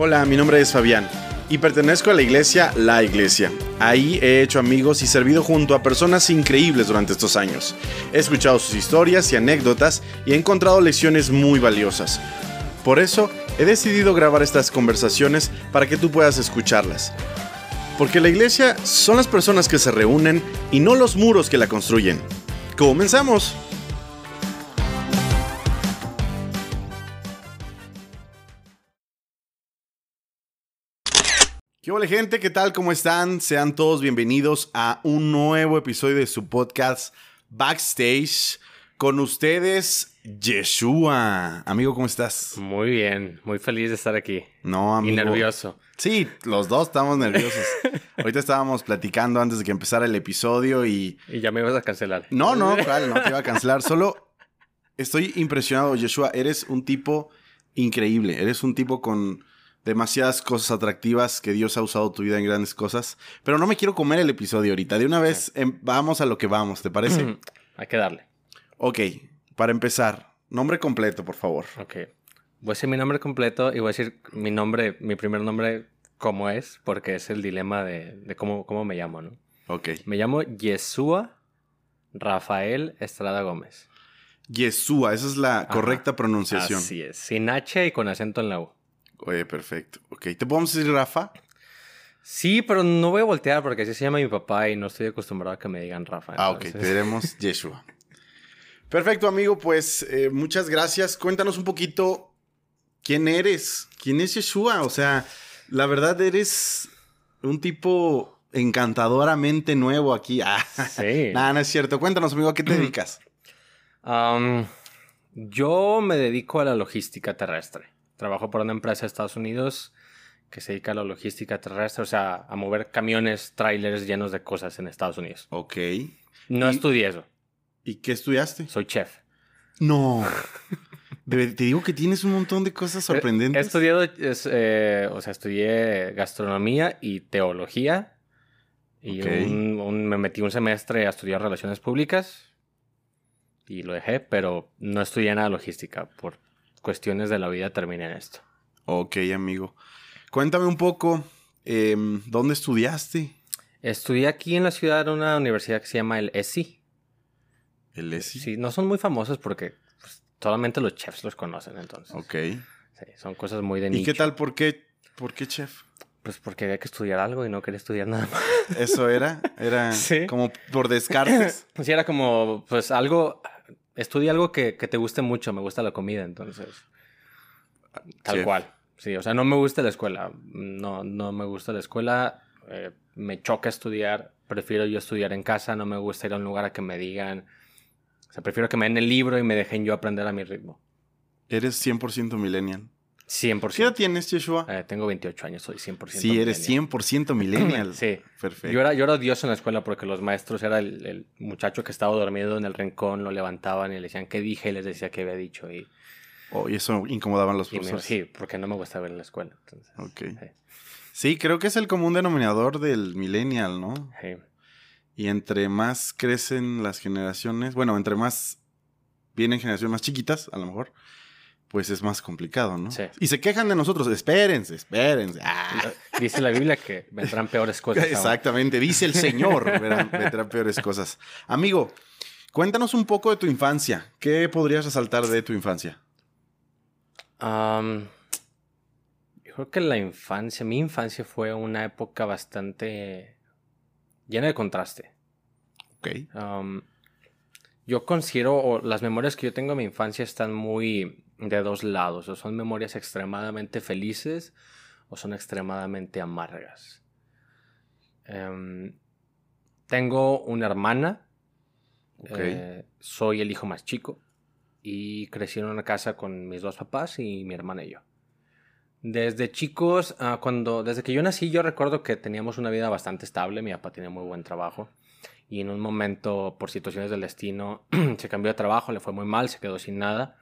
Hola, mi nombre es Fabián y pertenezco a la iglesia La Iglesia. Ahí he hecho amigos y servido junto a personas increíbles durante estos años. He escuchado sus historias y anécdotas y he encontrado lecciones muy valiosas. Por eso he decidido grabar estas conversaciones para que tú puedas escucharlas. Porque la iglesia son las personas que se reúnen y no los muros que la construyen. ¡Comenzamos! ¿Qué hola gente? ¿Qué tal? ¿Cómo están? Sean todos bienvenidos a un nuevo episodio de su podcast Backstage. Con ustedes, Yeshua. Amigo, ¿cómo estás? Muy bien, muy feliz de estar aquí. No, amigo. Y nervioso. Sí, los dos estamos nerviosos. Ahorita estábamos platicando antes de que empezara el episodio y... Y ya me ibas a cancelar. No, no, claro, no te iba a cancelar. Solo estoy impresionado, Yeshua. Eres un tipo increíble. Eres un tipo con demasiadas cosas atractivas que Dios ha usado tu vida en grandes cosas. Pero no me quiero comer el episodio ahorita. De una vez em, vamos a lo que vamos, ¿te parece? Hay que darle. Ok, para empezar, nombre completo, por favor. Ok. Voy a decir mi nombre completo y voy a decir mi nombre, mi primer nombre como es, porque es el dilema de, cómo, cómo me llamo, ¿no? Ok. Me llamo Yeshua Rafael Estrada Gómez. Yeshua, esa es la correcta pronunciación. Así es, sin H y con acento en la U. Oye, perfecto. Ok, ¿te podemos decir Rafa? Sí, pero no voy a voltear porque así se llama mi papá y no estoy acostumbrado a que me digan Rafa. Ah, ok, te diremos Yeshua. Perfecto, amigo, pues eh, muchas gracias. Cuéntanos un poquito quién eres, quién es Yeshua. O sea, la verdad eres un tipo encantadoramente nuevo aquí. Ah, sí. Nada, no es cierto. Cuéntanos, amigo, ¿a qué te dedicas? yo me dedico a la logística terrestre. Trabajo por una empresa de Estados Unidos que se dedica a la logística terrestre, o sea, a mover camiones, trailers llenos de cosas en Estados Unidos. Ok. No estudié eso. ¿Y qué estudiaste? Soy chef. No. Te digo que tienes un montón de cosas sorprendentes. He estudiado, eh, o sea, estudié gastronomía y teología. Y me metí un semestre a estudiar relaciones públicas. Y lo dejé, pero no estudié nada logística. Por cuestiones de la vida terminé en esto. Ok, amigo. Cuéntame un poco, em, ¿dónde estudiaste? Estudié aquí en la ciudad en una universidad que se llama el ESI. ¿El ESI? Sí, no son muy famosos porque pues, solamente los chefs los conocen entonces. Ok. Sí, son cosas muy de nicho. ¿Y qué tal? ¿Por qué, ¿Por qué chef? Pues porque había que estudiar algo y no quería estudiar nada más. ¿Eso era? ¿Era como por descartes? sí, era como, pues algo, estudia algo que, que, te guste mucho, me gusta la comida, entonces. Tal cual. Sí, o sea, no me gusta la escuela. No, no me gusta la escuela. Eh, me choca estudiar. Prefiero yo estudiar en casa. No me gusta ir a un lugar a que me digan. O sea, prefiero que me den el libro y me dejen yo aprender a mi ritmo. Eres 100% millennial. 100%. ¿Qué edad tienes, Joshua? Eh, tengo 28 años, soy 100% Sí, eres 100% millennial. sí. Perfecto. Yo era, yo era odioso en la escuela porque los maestros era el, el, muchacho que estaba dormido en el rincón, lo levantaban y le decían qué dije y les decía qué había dicho. Y Oh, y eso incomodaban los profesores. sí, porque no me gusta ver en la escuela. ok. Sí. creo que es el común denominador del millennial, ¿no? Sí. Y entre más crecen las generaciones, bueno, entre más vienen generaciones más chiquitas, a lo mejor, pues es más complicado, ¿no? Sí. Y se quejan de nosotros, espérense, espérense. Ah. Dice la Biblia que vendrán peores cosas. Exactamente, dice el Señor, vendrán peores cosas. Amigo, cuéntanos un poco de tu infancia. ¿Qué podrías resaltar de tu infancia? yo creo que la infancia, mi infancia fue una época bastante llena de contraste. Ok. yo considero, o las memorias que yo tengo de mi infancia están muy de dos lados. O son memorias extremadamente felices o son extremadamente amargas. Em, tengo una hermana. Eh, soy el hijo más chico y crecí en una casa con mis dos papás y mi hermana y yo. Desde chicos, ah, cuando, desde que yo nací, yo recuerdo que teníamos una vida bastante estable. Mi papá tenía muy buen trabajo. Y en un momento, por situaciones del destino, se cambió de trabajo, le fue muy mal, se quedó sin nada.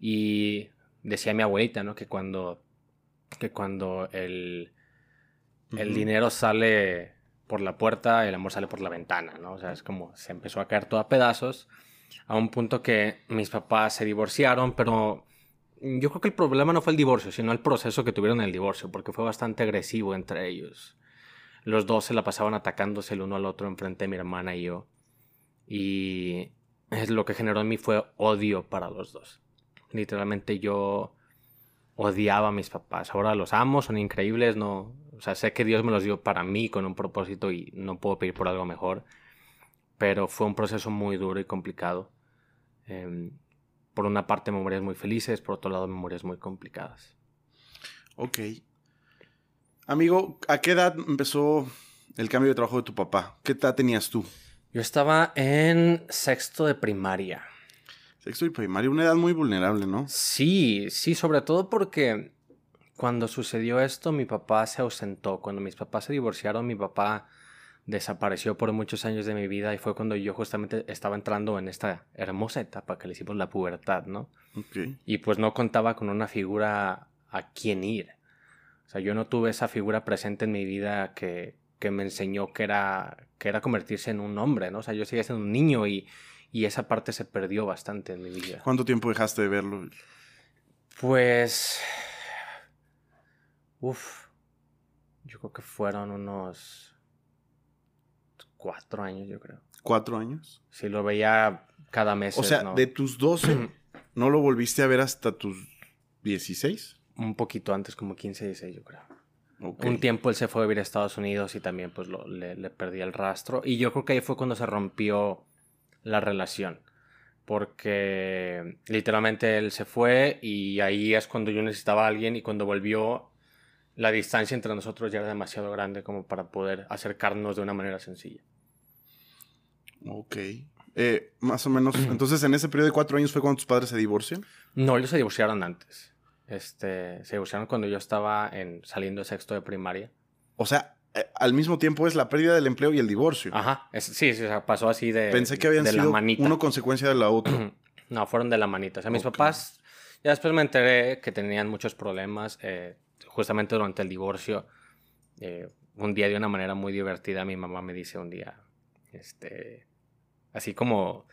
Y decía mi abuelita, ¿no? Que cuando, que cuando el, el dinero sale por la puerta, el amor sale por la ventana, ¿no? O sea, es como se empezó a caer todo a pedazos a un punto que mis papás se divorciaron, pero yo creo que el problema no fue el divorcio, sino el proceso que tuvieron en el divorcio, porque fue bastante agresivo entre ellos. Los dos se la pasaban atacándose el uno al otro enfrente de mi hermana y yo. Y es lo que generó en mí fue odio para los dos. Literalmente yo odiaba a mis papás. Ahora los amo, son increíbles, no, o sea, sé que Dios me los dio para mí con un propósito y no puedo pedir por algo mejor. Pero fue un proceso muy duro y complicado. Em, por una parte memorias muy felices, por otro lado memorias muy complicadas. Ok. Amigo, ¿a qué edad empezó el cambio de trabajo de tu papá? ¿Qué edad tenías tú? Yo estaba en sexto de primaria. Sexto de primaria, una edad muy vulnerable, ¿no? Sí, sí, sobre todo porque cuando sucedió esto mi papá se ausentó. Cuando mis papás se divorciaron, mi papá desapareció por muchos años de mi vida y fue cuando yo justamente estaba entrando en esta hermosa etapa que le hicimos la pubertad, ¿no? Y pues no contaba con una figura a quien ir. O sea, yo no tuve esa figura presente en mi vida que, que me enseñó que era, que era convertirse en un hombre, ¿no? O sea, yo seguía siendo un niño y, y esa parte se perdió bastante en mi vida. ¿Cuánto tiempo dejaste de verlo? Pues... Uf. Yo creo que fueron unos cuatro años, yo creo. ¿Cuatro años? Sí, lo veía cada mes. O sea, ¿no? de tus 12, ¿no lo volviste a ver hasta tus 16? Un poquito antes, como 15, 16, yo creo. Un tiempo él se fue a vivir a Estados Unidos y también pues lo- le, le perdí el rastro. Y yo creo que ahí fue cuando se rompió la relación. Porque literalmente él se fue y ahí es cuando yo necesitaba a alguien y cuando volvió la distancia entre nosotros ya era demasiado grande como para poder acercarnos de una manera sencilla. Ok. Eh, más o menos. Entonces, en ese periodo de cuatro años fue cuando tus padres se divorcian. No, ellos se divorciaron antes. Este, se divorciaron cuando yo estaba en, saliendo de sexto de primaria. O sea, al mismo tiempo es la pérdida del empleo y el divorcio. Ajá, es- sí, sí, o sea, pasó así de, Pensé que habían de la sido manita. uno consecuencia de la otra. No, fueron de la manita. O sea, mis Ok. papás, ya después me enteré que tenían muchos problemas, eh, justamente durante el divorcio. eh, un día de una manera muy divertida, mi mamá me dice un día, este, así como,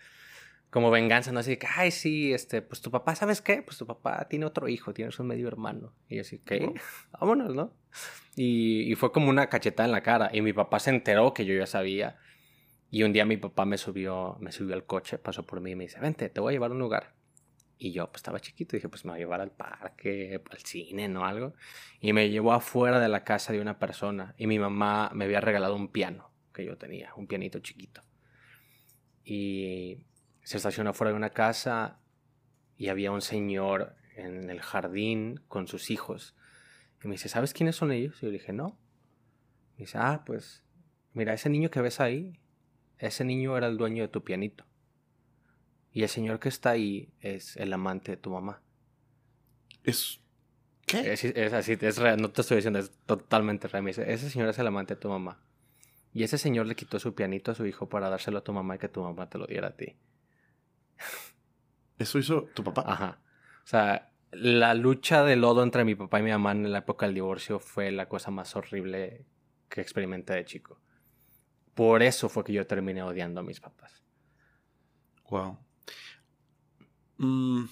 como venganza, ¿no? Así que, ay, sí, este, pues tu papá, ¿sabes qué? Pues tu papá tiene otro hijo, tienes un medio hermano. Y yo así, ¿qué? Vámonos, ¿no? Y, y fue como una cachetada en la cara. Y mi papá se enteró que yo ya sabía. Y un día mi papá me subió, me subió al coche, pasó por mí y me dice, vente, te voy a llevar a un lugar. Y yo pues estaba chiquito y dije, pues me voy a llevar al parque, al cine, ¿no? Algo. Y me llevó afuera de la casa de una persona. Y mi mamá me había regalado un piano que yo tenía, un pianito chiquito. Y se estacionó fuera de una casa y había un señor en el jardín con sus hijos. Y me dice, ¿sabes quiénes son ellos? Y yo le dije, no. Me dice, ah, pues, mira, ese niño que ves ahí, ese niño era el dueño de tu pianito. Y el señor que está ahí es el amante de tu mamá. Es. ¿Qué? Es, es así, es real, no te estoy diciendo, es totalmente real. Me dice, ese señor es el amante de tu mamá. Y ese señor le quitó su pianito a su hijo para dárselo a tu mamá y que tu mamá te lo diera a ti. ¿Eso hizo tu papá? Ajá. O sea, la lucha de lodo entre mi papá y mi mamá en la época del divorcio fue la cosa más horrible que experimenté de chico. Por eso fue que yo terminé odiando a mis papás. Wow. Mm,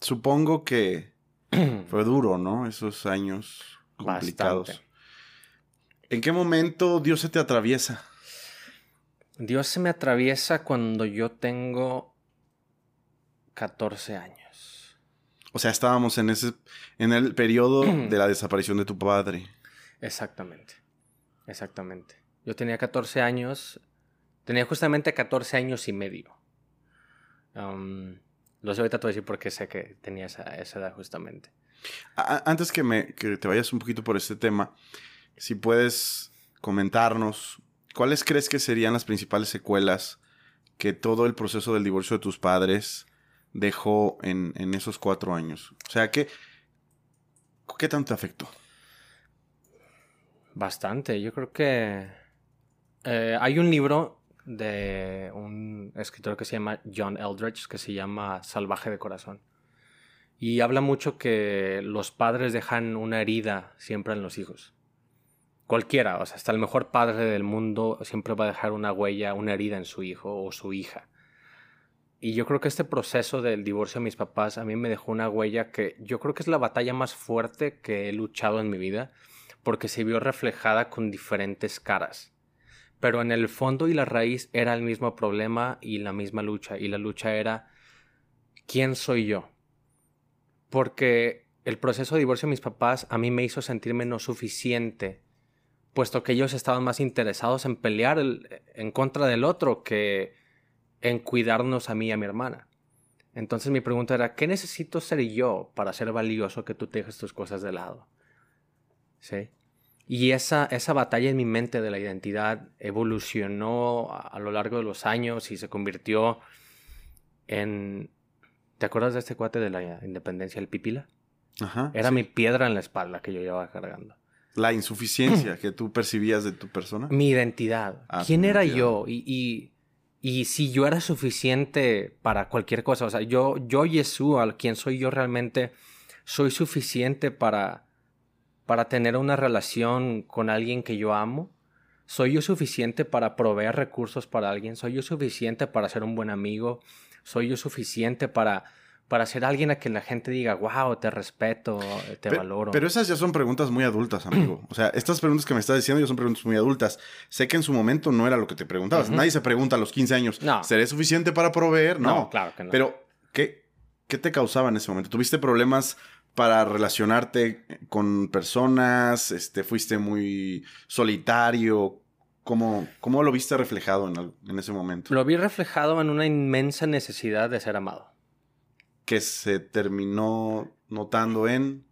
supongo que fue duro, ¿no? Esos años complicados. Bastante. ¿En qué momento Dios se te atraviesa? Dios se me atraviesa cuando yo tengo 14 años. O sea, estábamos en ese, en el periodo de la desaparición de tu padre. Exactamente. Exactamente. Yo tenía 14 años. Tenía justamente 14 años y medio. Um, lo sé, ahorita te voy a decir por qué sé que tenía esa, esa edad justamente. A- antes que, me, que te vayas un poquito por este tema, si puedes comentarnos, ¿cuáles crees que serían las principales secuelas que todo el proceso del divorcio de tus padres dejó en, en esos cuatro años? O sea, ¿qué, ¿qué tanto te afectó? Bastante. Yo creo que eh, hay un libro de un escritor que se llama John Eldridge que se llama Salvaje de Corazón. Y habla mucho que los padres dejan una herida siempre en los hijos. Cualquiera, o sea, hasta el mejor padre del mundo siempre va a dejar una huella, una herida en su hijo o su hija. Y yo creo que este proceso del divorcio de mis papás a mí me dejó una huella que yo creo que es la batalla más fuerte que he luchado en mi vida, porque se vio reflejada con diferentes caras. Pero en el fondo y la raíz era el mismo problema y la misma lucha. Y la lucha era, ¿quién soy yo? Porque el proceso de divorcio de mis papás a mí me hizo sentirme no suficiente, puesto que ellos estaban más interesados en pelear en contra del otro que en cuidarnos a mí y a mi hermana. Entonces mi pregunta era, ¿qué necesito ser yo para ser valioso que tú te dejes tus cosas de lado? ¿Sí? Y esa, esa batalla en mi mente de la identidad evolucionó a, lo largo de los años y se convirtió en... ¿Te acuerdas de este cuate de la independencia, el Pipila? Ajá. Era mi piedra en la espalda que yo llevaba cargando. La insuficiencia que tú percibías de tu persona. Mi identidad. Ah, ¿Quién era yo? y y si yo era suficiente para cualquier cosa, o sea, yo, yo Yeshua, quien soy yo realmente, soy suficiente para, para tener una relación con alguien que yo amo. ¿Soy yo suficiente para proveer recursos para alguien? ¿Soy yo suficiente para ser un buen amigo? ¿Soy yo suficiente para para ser alguien a quien la gente diga, wow, te respeto, te valoro. Pero esas ya son preguntas muy adultas, amigo. o sea, estas preguntas que me estás diciendo ya son preguntas muy adultas. Sé que en su momento no era lo que te preguntabas. Nadie se pregunta a los 15 años, no. ¿seré suficiente para proveer? No, claro que no. Pero, ¿qué, ¿qué te causaba en ese momento? ¿Tuviste problemas para relacionarte con personas? Este, ¿Fuiste muy solitario? ¿Cómo, ¿Cómo lo viste reflejado en, en ese momento? Lo vi reflejado en una inmensa necesidad de ser amado que se terminó notando en?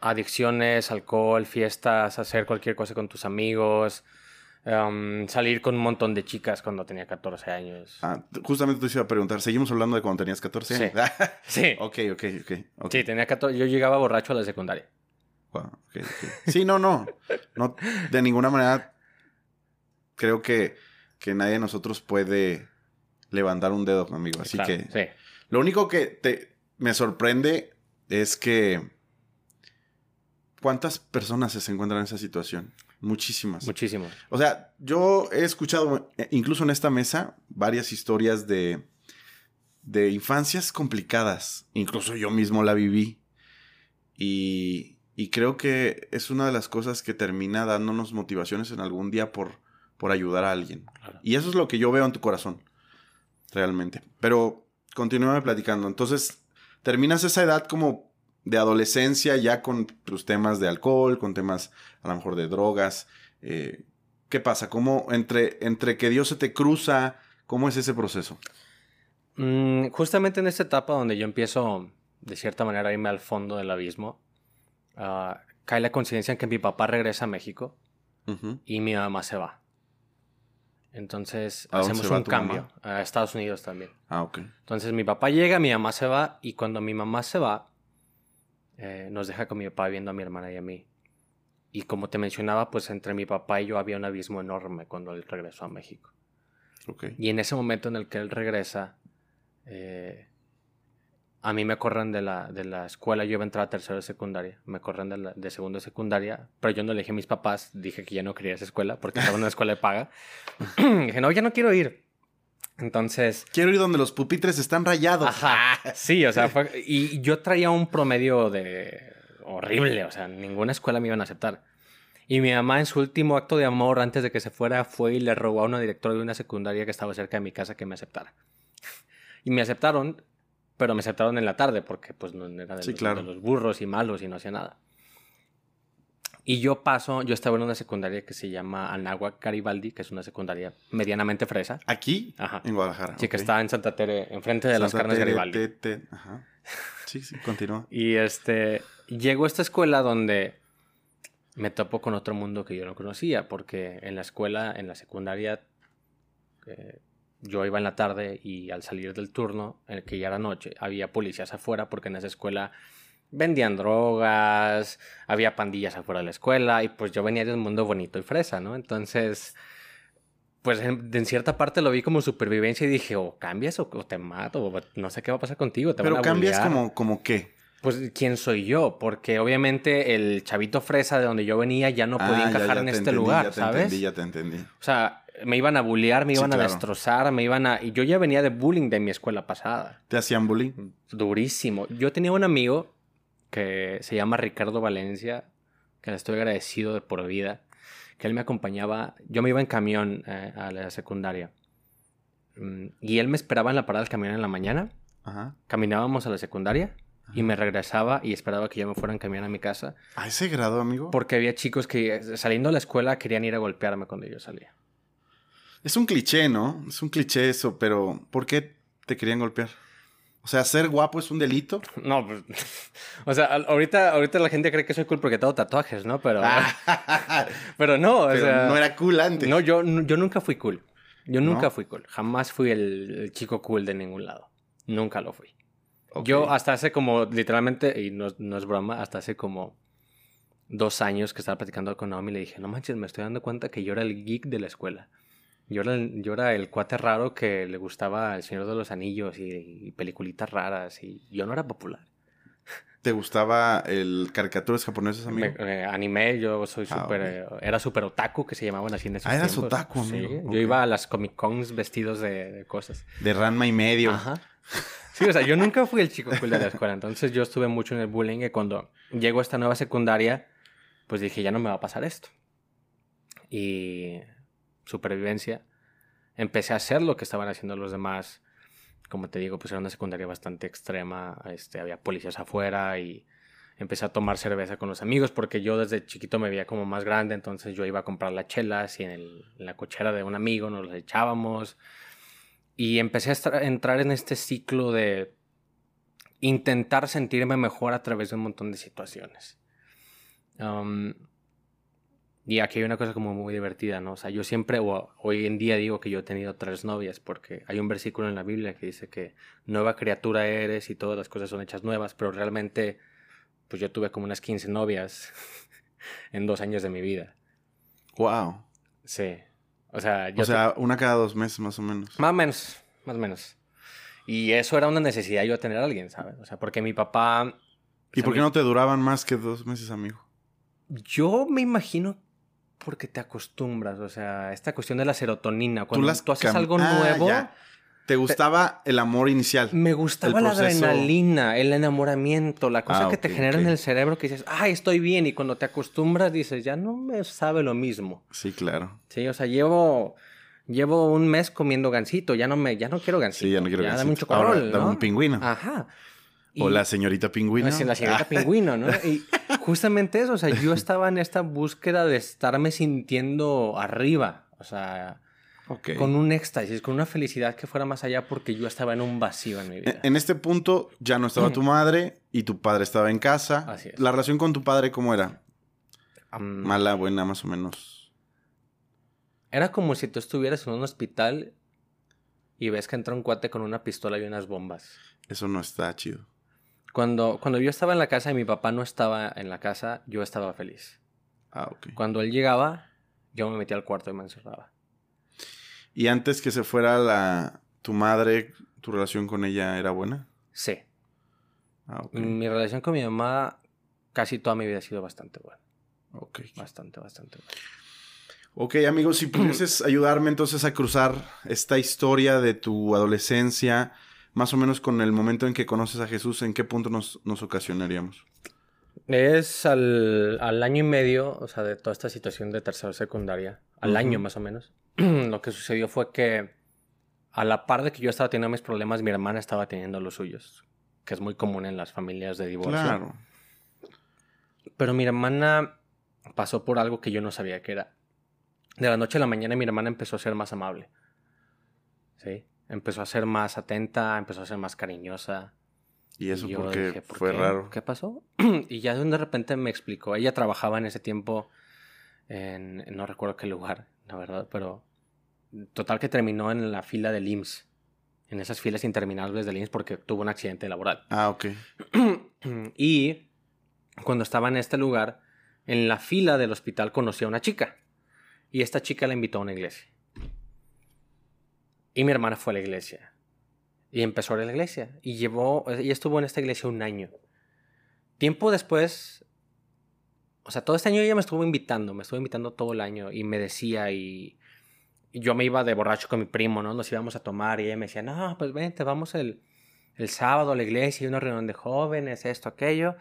adicciones, alcohol, fiestas, hacer cualquier cosa con tus amigos, salir con un montón de chicas cuando tenía 14 años. Ah, justamente te iba a preguntar, ¿seguimos hablando de cuando tenías 14 años? Sí. sí. ok, ok, ok. Sí, tenía 14, yo llegaba borracho a la secundaria. Sí, no, no, no. De ninguna manera creo que, que nadie de nosotros puede levantar un dedo, amigo. Así que lo único que te, me sorprende es que ¿cuántas personas se encuentran en esa situación? Muchísimas. Muchísimas. O sea, yo he escuchado, eh, incluso en esta mesa, varias historias de, de infancias complicadas. Incluso yo mismo la viví. Y, y creo que es una de las cosas que termina dándonos motivaciones en algún día por, por ayudar a alguien. Y eso es lo que yo veo en tu corazón realmente. Pero continúame platicando. Entonces, terminas esa edad como de adolescencia ya con tus temas de alcohol, con temas a lo mejor de drogas. Eh, ¿Qué pasa? ¿Cómo entre, entre que Dios se te cruza? ¿Cómo es ese proceso? Mm, justamente en esta etapa donde yo empiezo, de cierta manera, a irme al fondo del abismo, ah, cae la coincidencia en que mi papá regresa a México y mi mamá se va. Entonces hacemos un cambio a Estados Unidos también. Ah, ok. Entonces mi papá llega, mi mamá se va y cuando mi mamá se va, eh, nos deja con mi papá viendo a mi hermana y a mí. Y como te mencionaba, pues entre mi papá y yo había un abismo enorme cuando él regresó a México. Okay. Y en ese momento en el que él regresa, eh, a mí me corren de la, de la escuela, yo iba a entrar a tercero de secundaria, me corren de, de segundo de secundaria, pero yo no le dije a mis papás, dije que ya no quería esa escuela porque estaba en una escuela de paga. dije, no, ya no quiero ir. Entonces... Quiero ir donde los pupitres están rayados. Ajá, sí, o sea, y yo traía un promedio de horrible, o sea, ninguna escuela me iban a aceptar. Y mi mamá en su último acto de amor antes de que se fuera fue y le robó a una directora de una secundaria que estaba cerca de mi casa que me aceptara. Y me aceptaron pero me aceptaron en la tarde porque pues no era de, los, burros y malos y no hacía nada. Y yo paso, yo estaba en una secundaria que se llama Anáhuac Garibaldi, que es una secundaria medianamente fresa. ¿Aquí? Ajá. En Guadalajara. Sí, que está en Santa Tere, enfrente de las carnes Garibaldi. Ajá. Sí, sí, continúa. y este, llego a esta escuela donde me topo con otro mundo que yo no conocía, porque en la escuela, en la secundaria, eh, yo iba en la tarde y al salir del turno, en el que ya era noche, había policías afuera porque en esa escuela vendían drogas, había pandillas afuera de la escuela y pues yo venía de un mundo bonito y fresa, ¿no? Entonces, pues en, cierta parte lo vi como supervivencia y dije, o cambias o, te mato, o no sé qué va a pasar contigo. Pero cambias como, como qué? Pues quién soy yo, porque obviamente el chavito fresa de donde yo venía ya no podía ah, encajar en este lugar, ya te ¿sabes? Entendí, ya te entendí. O sea, me iban a bullear, me Sí, iban a claro. destrozar, me iban a... Y yo ya venía de bullying de mi escuela pasada. ¿Te hacían bullying? Durísimo. Yo tenía un amigo que se llama Ricardo Valencia, que le estoy agradecido de por vida, que él me acompañaba, yo me iba en camión eh, a la secundaria. Mm, Y él me esperaba en la parada del camión en la mañana, Ajá. caminábamos a la secundaria y me regresaba y esperaba que yo me fuera en camión a mi casa, ¿A ese grado, amigo? porque había chicos que eh, saliendo de la escuela querían ir a golpearme cuando yo salía. Es un cliché, ¿no? Es un cliché eso, pero ¿por qué te querían golpear? O sea, ser guapo es un delito. No, pues, o sea, ahorita, ahorita la gente cree que soy cool porque tengo tatuajes, ¿no? Pero, pero no, o Pero sea, no era cool antes. No, yo, yo nunca fui cool. Yo nunca ¿No? fui cool. Jamás fui el, el chico cool de ningún lado. Nunca lo fui. Yo hasta hace como, literalmente, y no, no es broma, hasta hace como dos años que estaba platicando con Naomi, le dije, no manches, me estoy dando cuenta que yo era el geek de la escuela. Yo era yo era el cuate raro que le gustaba El Señor de los Anillos y, y peliculitas raras y yo no era popular. ¿Te gustaba el caricaturas japonesas, amigo? Me- eh, anime, yo soy Ah, súper... ok. eh, era súper otaku, que se llamaban así en esos Ah, eras tiempos. otaku, Sí, amigo. yo iba a las Comic Cons vestidos de, de cosas. De Ranma y medio. Ajá. Sí, o sea, yo nunca fui el chico cool de la escuela, entonces yo estuve mucho en el bullying y cuando llego a esta nueva secundaria, pues dije, ya no me va a pasar esto. Y supervivencia, empecé a hacer lo que estaban haciendo los demás. Como te digo, pues era una secundaria bastante extrema, este, había policías afuera y empecé a tomar cerveza con los amigos porque yo desde chiquito me veía como más grande, entonces yo iba a comprar las chelas y en, el- en la cochera de un amigo nos las echábamos. Y empecé a entrar en este ciclo de intentar sentirme mejor a través de un montón de situaciones. Um, y aquí hay una cosa como muy divertida, ¿no? O sea, yo siempre, o hoy en día digo que yo he tenido tres novias, porque hay un versículo en la Biblia que dice que nueva criatura eres y todas las cosas son hechas nuevas, pero realmente, pues yo tuve como unas 15 novias en dos años de mi vida. Wow. Sí. O sea, yo O sea, una cada dos meses más o menos. más o menos, más o menos. Y eso era una necesidad yo tener a alguien, ¿sabes? O sea, porque mi papá... ¿Y por qué no te duraban más que dos meses, amigo? Yo me imagino porque te acostumbras, o sea, esta cuestión de la serotonina, cuando tú, las haces algo Ah, nuevo, ya. ¿Te gustaba el amor inicial? me gustaba el la adrenalina, el enamoramiento, la cosa Ah, que te genera en el cerebro que dices, ay, estoy bien, y cuando te acostumbras dices, ya no me sabe lo mismo. Sí, claro. Sí, o sea, llevo, llevo un mes comiendo gansito, ya no me, ya no quiero gansito. Sí, ya no quiero dame un gansito. Ahora, chocorrol, dame ¿no? un pingüino. Ajá. O la señorita pingüino. Sí, la señorita Ah, pingüino, ¿no? Y justamente eso, o sea, yo estaba en esta búsqueda de estarme sintiendo arriba, o sea, con un éxtasis, con una felicidad que fuera más allá porque yo estaba en un vacío en mi vida. En, en este punto ya no estaba tu madre y tu padre estaba en casa. Así es. ¿La relación con tu padre cómo era? Mala, buena, más o menos. Era como si tú estuvieras en un hospital y ves que entra un cuate con una pistola y unas bombas. Eso no está chido. Cuando, cuando yo estaba en la casa y mi papá no estaba en la casa, yo estaba feliz. Ah, ok. Cuando él llegaba, yo me metía al cuarto y me encerraba. Y antes que se fuera la tu madre, ¿tu relación con ella era buena? Sí. Ah, ok. Mi relación con mi mamá casi toda mi vida ha sido bastante buena. Ok. Bastante, bastante buena. Ok, amigos, si pudieses ayudarme entonces a cruzar esta historia de tu adolescencia, más o menos con el momento en que conoces a Jesús, ¿en qué punto nos, nos ocasionaríamos? Es al, al año y medio, o sea, de toda esta situación de tercera secundaria, al año más o menos, lo que sucedió fue que a la par de que yo estaba teniendo mis problemas, mi hermana estaba teniendo los suyos, que es muy común en las familias de divorcio. Claro. Pero mi hermana pasó por algo que yo no sabía que era. De la noche a la mañana mi hermana empezó a ser más amable. ¿Sí? Empezó a ser más atenta, empezó a ser más cariñosa. Y eso Y porque dije, ¿por fue qué? raro. ¿Qué pasó? y ya de repente me explicó. Ella trabajaba en ese tiempo en, en no recuerdo qué lugar, la verdad, pero total que terminó en la fila del IMSS. En esas filas interminables del IMSS porque tuvo un accidente laboral. Ah, ok. y cuando estaba en este lugar, en la fila del hospital conocí a una chica. Y esta chica la invitó a una iglesia. Y mi hermana fue a la iglesia. Y empezó a la iglesia. Y llevó, ella estuvo en esta iglesia un año. Tiempo después, o sea, todo este año ella me estuvo invitando, me estuvo invitando todo el año y me decía y, yo me iba de borracho con mi primo, ¿no? Nos íbamos a tomar y ella me decía, no, pues vente, vamos el, el sábado a la iglesia, y una reunión de jóvenes, esto, aquello.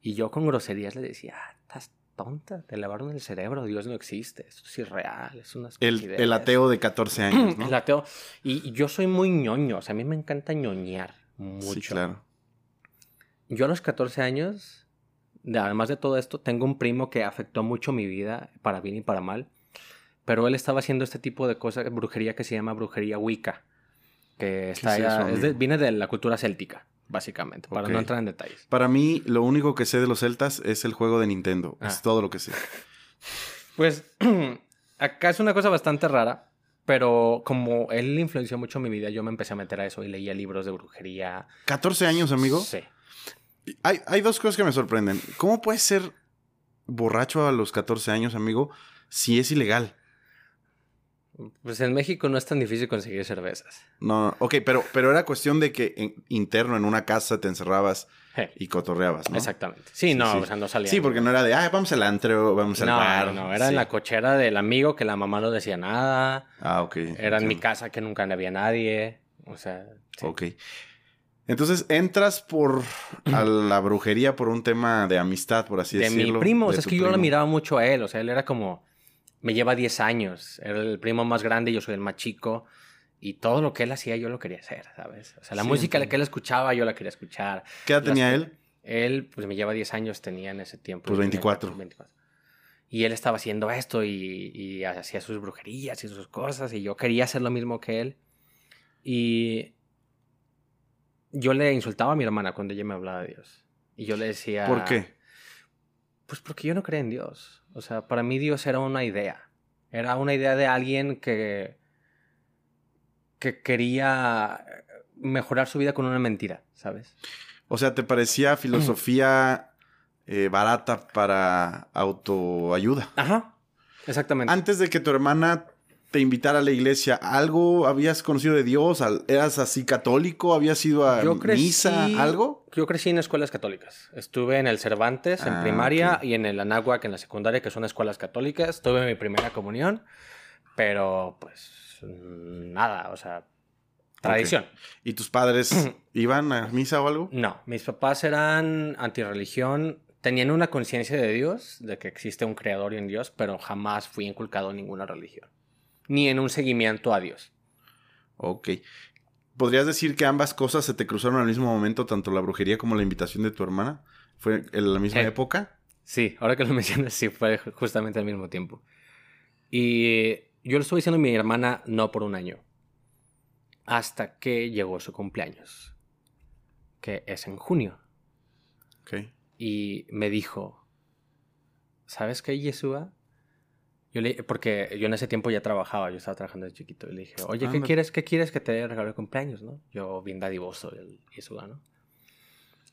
Y yo con groserías le decía, ah, estás tonta, te lavaron el cerebro, Dios no existe, esto es irreal, es una el, el, ateo de 14 años, ¿no? el ateo. Y, y, yo soy muy ñoño, o sea, a mí me encanta ñoñar mucho. Sí, claro. Yo a los 14 años, además de todo esto, tengo un primo que afectó mucho mi vida, para bien y para mal. Pero él estaba haciendo este tipo de cosas, brujería que se llama brujería Wicca. Que está viene de la cultura céltica, básicamente, para no entrar en detalles. Para mí, lo único que sé de los celtas es el juego de Nintendo. Es ah. todo lo que sé. Pues acá es una cosa bastante rara. Pero como él influenció mucho mi vida, yo me empecé a meter a eso y leía libros de brujería. ¿14 años, amigo? Sí. Hay, hay dos cosas que me sorprenden. ¿Cómo puedes ser borracho a los 14 años, amigo, si es ilegal? Pues en México no es tan difícil conseguir cervezas. No, ok, pero, pero era cuestión de que interno en una casa te encerrabas y cotorreabas, ¿no? Exactamente. Sí, no, o sea, no salía. Sí, porque no era de, ah, vamos al antro, vamos al bar. No, no, era en la cochera del amigo que la mamá no decía nada. Ah, ok. Era en mi casa que nunca había nadie. O sea. Ok. Entonces entras por a la brujería por un tema de amistad, por así decirlo. De mi primo, o sea, es que yo lo miraba mucho a él, o sea, él era como me lleva 10 años. Era el primo más grande, yo soy el más chico. Y todo lo que él hacía, yo lo quería hacer, ¿sabes? O sea, la música que él escuchaba, yo la quería escuchar. ¿Qué edad tenía él? Él, pues me lleva 10 años, tenía en ese tiempo. Pues 24. Y él estaba haciendo esto y, y, hacía sus brujerías y sus cosas. Y yo quería hacer lo mismo que él. Y yo le insultaba a mi hermana cuando ella me hablaba de Dios. Y yo le decía... ¿Por qué? Pues porque yo no creía en Dios. O sea, para mí Dios era una idea. Era una idea de alguien que, que quería mejorar su vida con una mentira, ¿sabes? O sea, ¿te parecía filosofía eh, barata para autoayuda? Ajá, exactamente. Antes de que tu hermana te invitara a la iglesia, ¿algo habías conocido de Dios? ¿Eras así católico? ¿Habías ido a misa? ¿Algo? Yo crecí en escuelas católicas. Estuve en el Cervantes en ah, primaria y en el Anáhuac en la secundaria, que son escuelas católicas. Tuve mi primera comunión, pero pues nada, o sea, tradición. ¿Y tus padres iban a misa o algo? No, mis papás eran antirreligión. Tenían una conciencia de Dios, de que existe un creador y un Dios, pero jamás fui inculcado en ninguna religión ni en un seguimiento a Dios. Ok. ¿Podrías decir que ambas cosas se te cruzaron al mismo momento, tanto la brujería como la invitación de tu hermana? ¿Fue en la misma eh, época? Sí, ahora que lo mencionas, sí, fue justamente al mismo tiempo. Y yo lo estuve diciendo a mi hermana no por un año, hasta que llegó su cumpleaños, que es en junio. Ok. Y me dijo, ¿sabes qué, Yeshua? Yo le, porque yo en ese tiempo ya trabajaba, yo estaba trabajando de chiquito. Y le dije, oye, ¿qué quieres, ¿qué quieres que te regalo de cumpleaños, no? Yo bien dadivoso y eso, ¿no?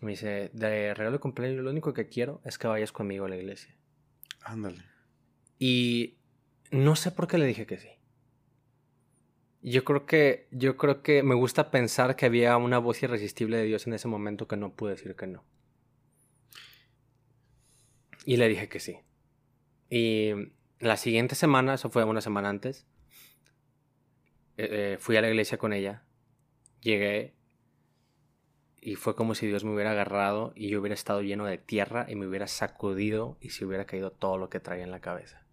me dice, de regalo de cumpleaños, lo único que quiero es que vayas conmigo a la iglesia. Ándale. Y no sé por qué le dije que sí. Yo creo que, yo creo que me gusta pensar que había una voz irresistible de Dios en ese momento que no pude decir que no. Y le dije que sí. Y la siguiente semana, eso fue una semana antes, eh, eh, fui a la iglesia con ella, llegué y fue como si Dios me hubiera agarrado y yo hubiera estado lleno de tierra y me hubiera sacudido y se hubiera caído todo lo que traía en la cabeza.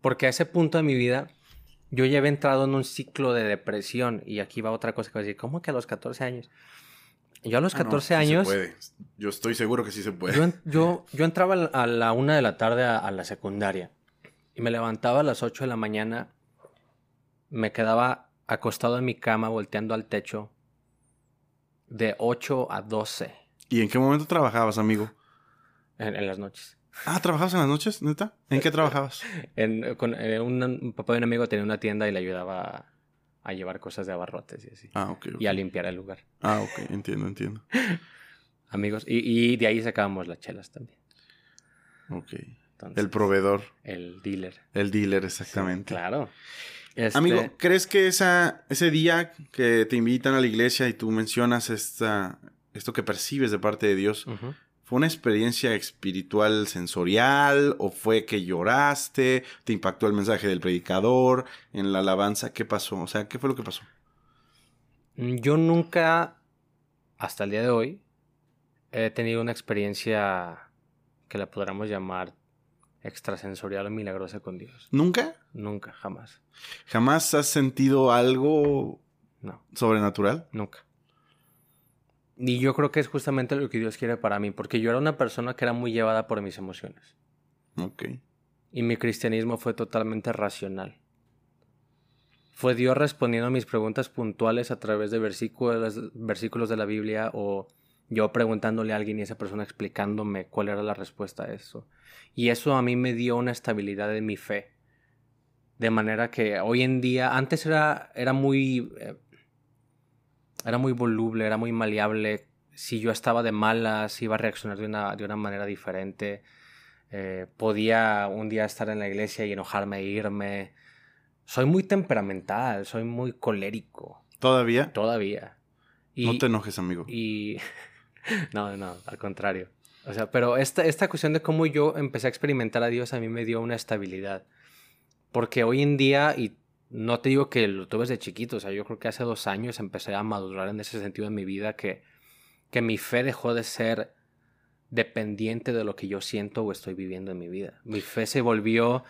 Porque a ese punto de mi vida yo ya había entrado en un ciclo de depresión y aquí va otra cosa que voy a decir, ¿cómo que a los 14 años? Yo a los 14 ah, años... Yo estoy seguro que sí se puede. Yo, yo, entraba a la una de la tarde a la secundaria y me levantaba a las 8 de la mañana, me quedaba acostado en mi cama volteando al techo de 8 a 12. ¿Y en qué momento trabajabas, amigo? En, las noches. Ah, ¿trabajabas en las noches, neta? ¿En qué trabajabas? en, con, eh, un, papá de un amigo tenía una tienda y le ayudaba a, llevar cosas de abarrotes y así. Ah, ok. Y a limpiar el lugar. Ah, ok, entiendo, entiendo. Amigos, y, y de ahí sacábamos las chelas también. Ok el proveedor. El dealer. El dealer, exactamente. claro. Amigo, este ¿crees que esa, ese día que te invitan a la iglesia y tú mencionas esta, esto que percibes de parte de Dios, ¿Fue una experiencia espiritual sensorial o fue que lloraste? ¿Te impactó el mensaje del predicador en la alabanza? ¿Qué pasó? O sea, ¿qué fue lo que pasó? Yo nunca, hasta el día de hoy, he tenido una experiencia que la podríamos llamar extrasensorial o milagrosa con Dios. ¿Nunca? Nunca, jamás. ¿Jamás has sentido algo No, sobrenatural? nunca. Y yo creo que es justamente lo que Dios quiere para mí, porque yo era una persona que era muy llevada por mis emociones. Ok. Y mi cristianismo fue totalmente racional. Fue Dios respondiendo a mis preguntas puntuales a través de versículos, versículos de la Biblia o yo preguntándole a alguien y esa persona explicándome cuál era la respuesta a eso. Y eso a mí me dio una estabilidad en mi fe. De manera que hoy en día, antes era, era muy... eh, era muy voluble, era muy maleable. Si yo estaba de malas, iba a reaccionar de una, de una manera diferente. Eh, podía un día estar en la iglesia y enojarme e irme. Soy muy temperamental, soy muy colérico, ¿Todavía? todavía. Y, No te enojes, amigo. y... no, no, al contrario. O sea, pero esta, esta cuestión de cómo yo empecé a experimentar a Dios a mí me dio una estabilidad. Porque hoy en día, y no te digo que lo tuve desde chiquito, o sea, yo creo que hace dos años empecé a madurar en ese sentido en mi vida, que, que mi fe dejó de ser dependiente de lo que yo siento o estoy viviendo en mi vida. Mi fe se volvió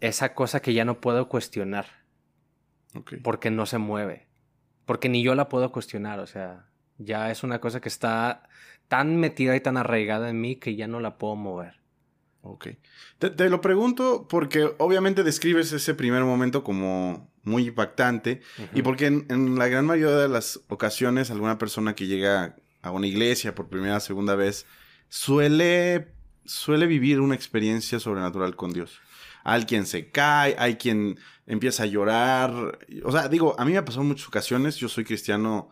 esa cosa que ya no puedo cuestionar porque no se mueve. Porque ni yo la puedo cuestionar, o sea, ya es una cosa que está tan metida y tan arraigada en mí que ya no la puedo mover. Ok. Te, te lo pregunto porque obviamente describes ese primer momento como muy impactante y Ujú. porque en, en la gran mayoría de las ocasiones alguna persona que llega a una iglesia por primera o segunda vez suele, suele vivir una experiencia sobrenatural con Dios. Hay quien se cae, hay quien empieza a llorar. O sea, digo, a mí me ha pasado en muchas ocasiones. Yo soy cristiano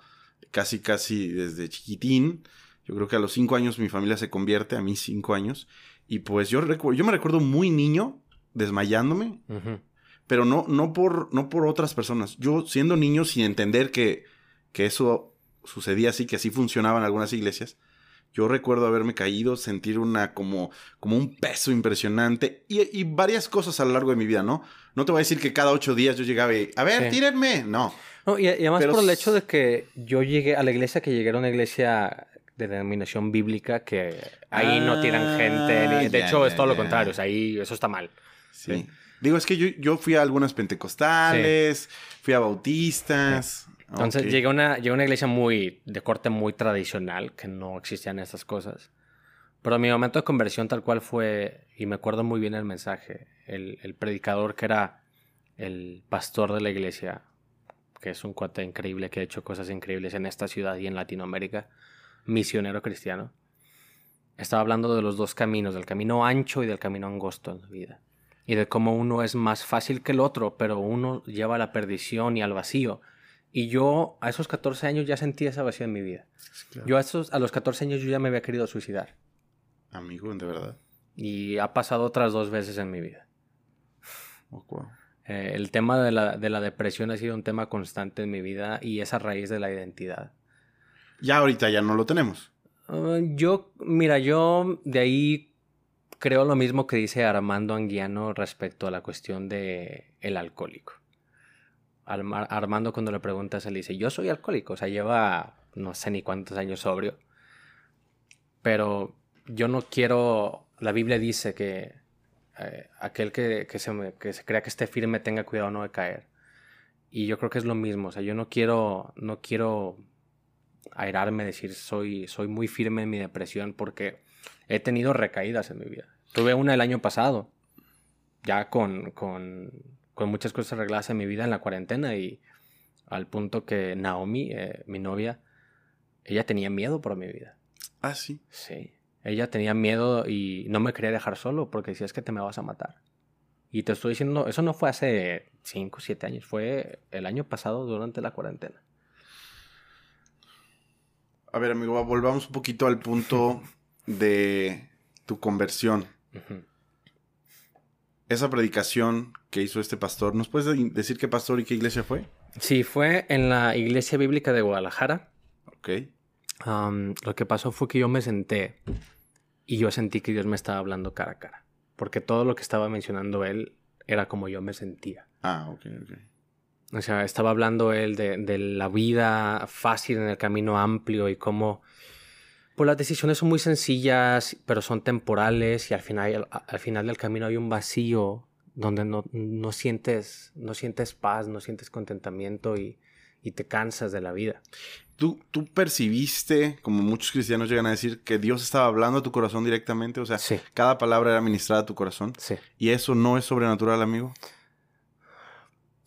casi, casi desde chiquitín. Yo creo que a los cinco años mi familia se convierte, a mí cinco años. Y pues yo, recu- yo me recuerdo muy niño desmayándome, pero no, no, por, no por otras personas. Yo siendo niño sin entender que, que eso sucedía así, que así funcionaban algunas iglesias. Yo recuerdo haberme caído, sentir una como, como un peso impresionante y, y varias cosas a lo largo de mi vida, ¿no? No te voy a decir que cada ocho días yo llegaba y, a ver, Sí. tírenme. No. No, y, y además Pero por el hecho de que yo llegué a la iglesia, que llegué a una iglesia de denominación bíblica, que ahí no tiran gente. ni- de Ah, ya, hecho, ya, es todo lo contrario, o sea, ahí eso está mal. Sí. Sí. Digo, es que yo, yo fui a algunas pentecostales, fui a bautistas. Entonces Ok. llegué, a una, llegué a una iglesia muy de corte muy tradicional, que no existían estas cosas. Pero mi momento de conversión tal cual fue, y me acuerdo muy bien el mensaje, el, el predicador que era el pastor de la iglesia, que es un cuate increíble que ha hecho cosas increíbles en esta ciudad y en Latinoamérica, misionero cristiano, estaba hablando de los dos caminos, del camino ancho y del camino angosto en la vida. Y de cómo uno es más fácil que el otro, pero uno lleva a la perdición y al vacío. Y yo a esos 14 años ya sentí esa vacío en mi vida. Claro. Yo a, esos, a los 14 años yo ya me había querido suicidar. Amigo, de verdad. Y ha pasado otras dos veces en mi vida. Oh. Eh, el tema de la, de la depresión ha sido un tema constante en mi vida y es a raíz de la identidad. Ya ahorita ya no lo tenemos. Uh, yo, mira, yo de ahí creo lo mismo que dice Armando Anguiano respecto a la cuestión de el alcohólico. Arma- Armando cuando le preguntas, él dice, yo soy alcohólico, o sea, lleva no sé ni cuántos años sobrio. Pero yo no quiero, la Biblia dice que eh, aquel que, que se, que se crea que esté firme tenga cuidado no de caer. Y yo creo que es lo mismo, o sea, yo no quiero, no quiero airarme, decir soy, soy muy firme en mi depresión porque he tenido recaídas en mi vida. Tuve una el año pasado, ya con, con, con muchas cosas arregladas en mi vida en la cuarentena y al punto que Naomi, eh, mi novia, ella tenía miedo por mi vida. Ah, sí. Sí. Ella tenía miedo y no me quería dejar solo porque decía es que te me vas a matar. Y te estoy diciendo, eso no fue hace 5 o 7 años, fue el año pasado durante la cuarentena. A ver, amigo, va- volvamos un poquito al punto de tu conversión. Ujú. Esa predicación que hizo este pastor, ¿nos puedes de- decir qué pastor y qué iglesia fue? Sí, fue en la Iglesia Bíblica de Guadalajara. Ok. um, lo que pasó fue que yo me senté y yo sentí que Dios me estaba hablando cara a cara. Porque todo lo que estaba mencionando él era como yo me sentía. Ah, ok, ok. O sea, estaba hablando él de, de la vida fácil en el camino amplio y cómo pues las decisiones son muy sencillas, pero son temporales y al final, al, final del camino hay un vacío donde no, no, sientes, no sientes paz, no sientes contentamiento y, y te cansas de la vida. ¿Tú, ¿Tú percibiste, como muchos cristianos llegan a decir, que Dios estaba hablando a tu corazón directamente? O sea, cada palabra era ministrada a tu corazón. Sí. ¿Y eso no es sobrenatural, amigo?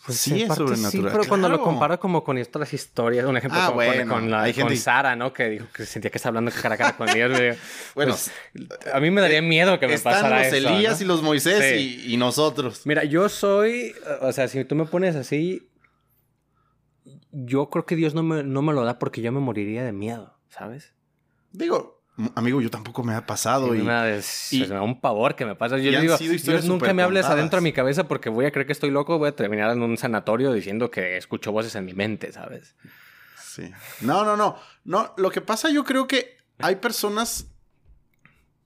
Pues sí, es sobrenatural. Sí, pero cuando lo comparo como con otras historias, un ejemplo ah, como bueno, con, la, con Sara, ¿no? Que dijo que sentía que estaba hablando cara a cara con Dios. bueno, pues, a mí me daría miedo que me pasara eso. Están los Elías y los Moisés y, y, nosotros. Mira, yo soy, o sea, si tú me pones así, yo creo que Dios no me, no me lo da porque yo me moriría de miedo, ¿sabes? Digo, Amigo, yo tampoco me ha pasado. y, me, da, un pavor que me pasa. Yo digo, Dios, nunca me hables adentro de mi cabeza porque voy a creer que estoy loco. Voy a terminar en un sanatorio diciendo que escucho voces en mi mente, ¿sabes? Sí. No, no, no. No, lo que pasa yo creo que hay personas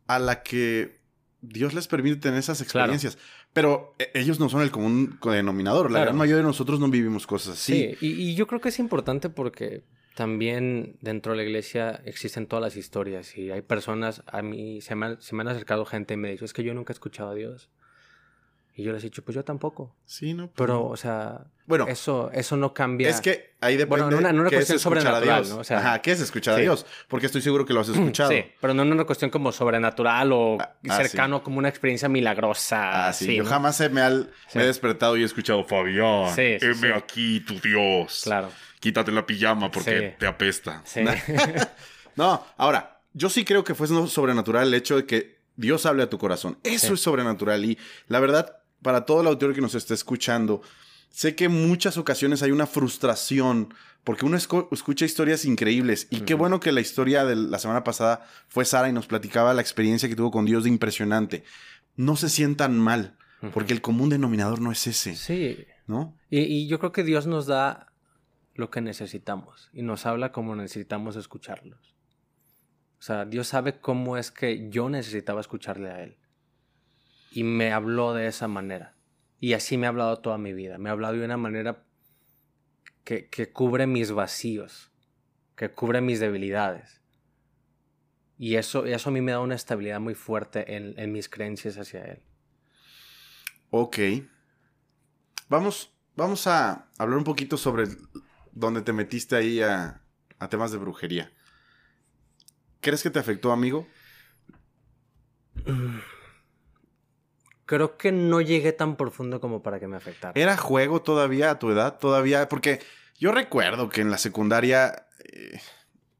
a la que Dios les permite tener esas experiencias. Pero e, ellos no son el común denominador. La gran mayoría de nosotros no vivimos cosas así. Sí, y yo creo que es importante porque también dentro de la iglesia existen todas las historias y hay personas, a mí se me, se me han acercado gente y me dicho, es que yo nunca he escuchado a Dios. Y yo les he dicho, pues yo tampoco. Sí, no. Pues pero, o sea, bueno, eso, eso no cambia. Es que ahí depende bueno, no una, una cuestión sobrenatural, ¿no? O sea, Ajá, ¿qué es escuchar a Dios? Porque estoy seguro que lo has escuchado. Sí, pero no en una cuestión como sobrenatural o ah, ah, cercano, como una experiencia milagrosa. Ah, sí. yo jamás me, he despertado y he escuchado, Fabián, heme aquí tu Dios. Claro quítate la pijama porque te apesta. no, ahora, yo sí creo que fue sobrenatural el hecho de que Dios hable a tu corazón. Eso es sobrenatural. Y la verdad, para todo el autor que nos esté escuchando, sé que en muchas ocasiones hay una frustración porque uno escucha historias increíbles. Y qué bueno que la historia de la semana pasada fue Sara y nos platicaba la experiencia que tuvo con Dios de impresionante. No se sientan mal, porque el común denominador no es ese. Sí. ¿No? y yo creo que Dios nos da lo que necesitamos y nos habla como necesitamos escucharlos. O sea, Dios sabe cómo es que yo necesitaba escucharle a Él. Y me habló de esa manera. Y así me ha hablado toda mi vida. Me ha hablado de una manera que, cubre mis vacíos, que cubre mis debilidades. Y eso, eso a mí me da una estabilidad muy fuerte en, en mis creencias hacia Él. Ok. Vamos, vamos a hablar un poquito sobre donde te metiste ahí a, temas de brujería. ¿Crees que te afectó, amigo? Creo que no llegué tan profundo como para que me afectara. ¿Era juego todavía a tu edad? Todavía, porque yo recuerdo que en la secundaria, eh,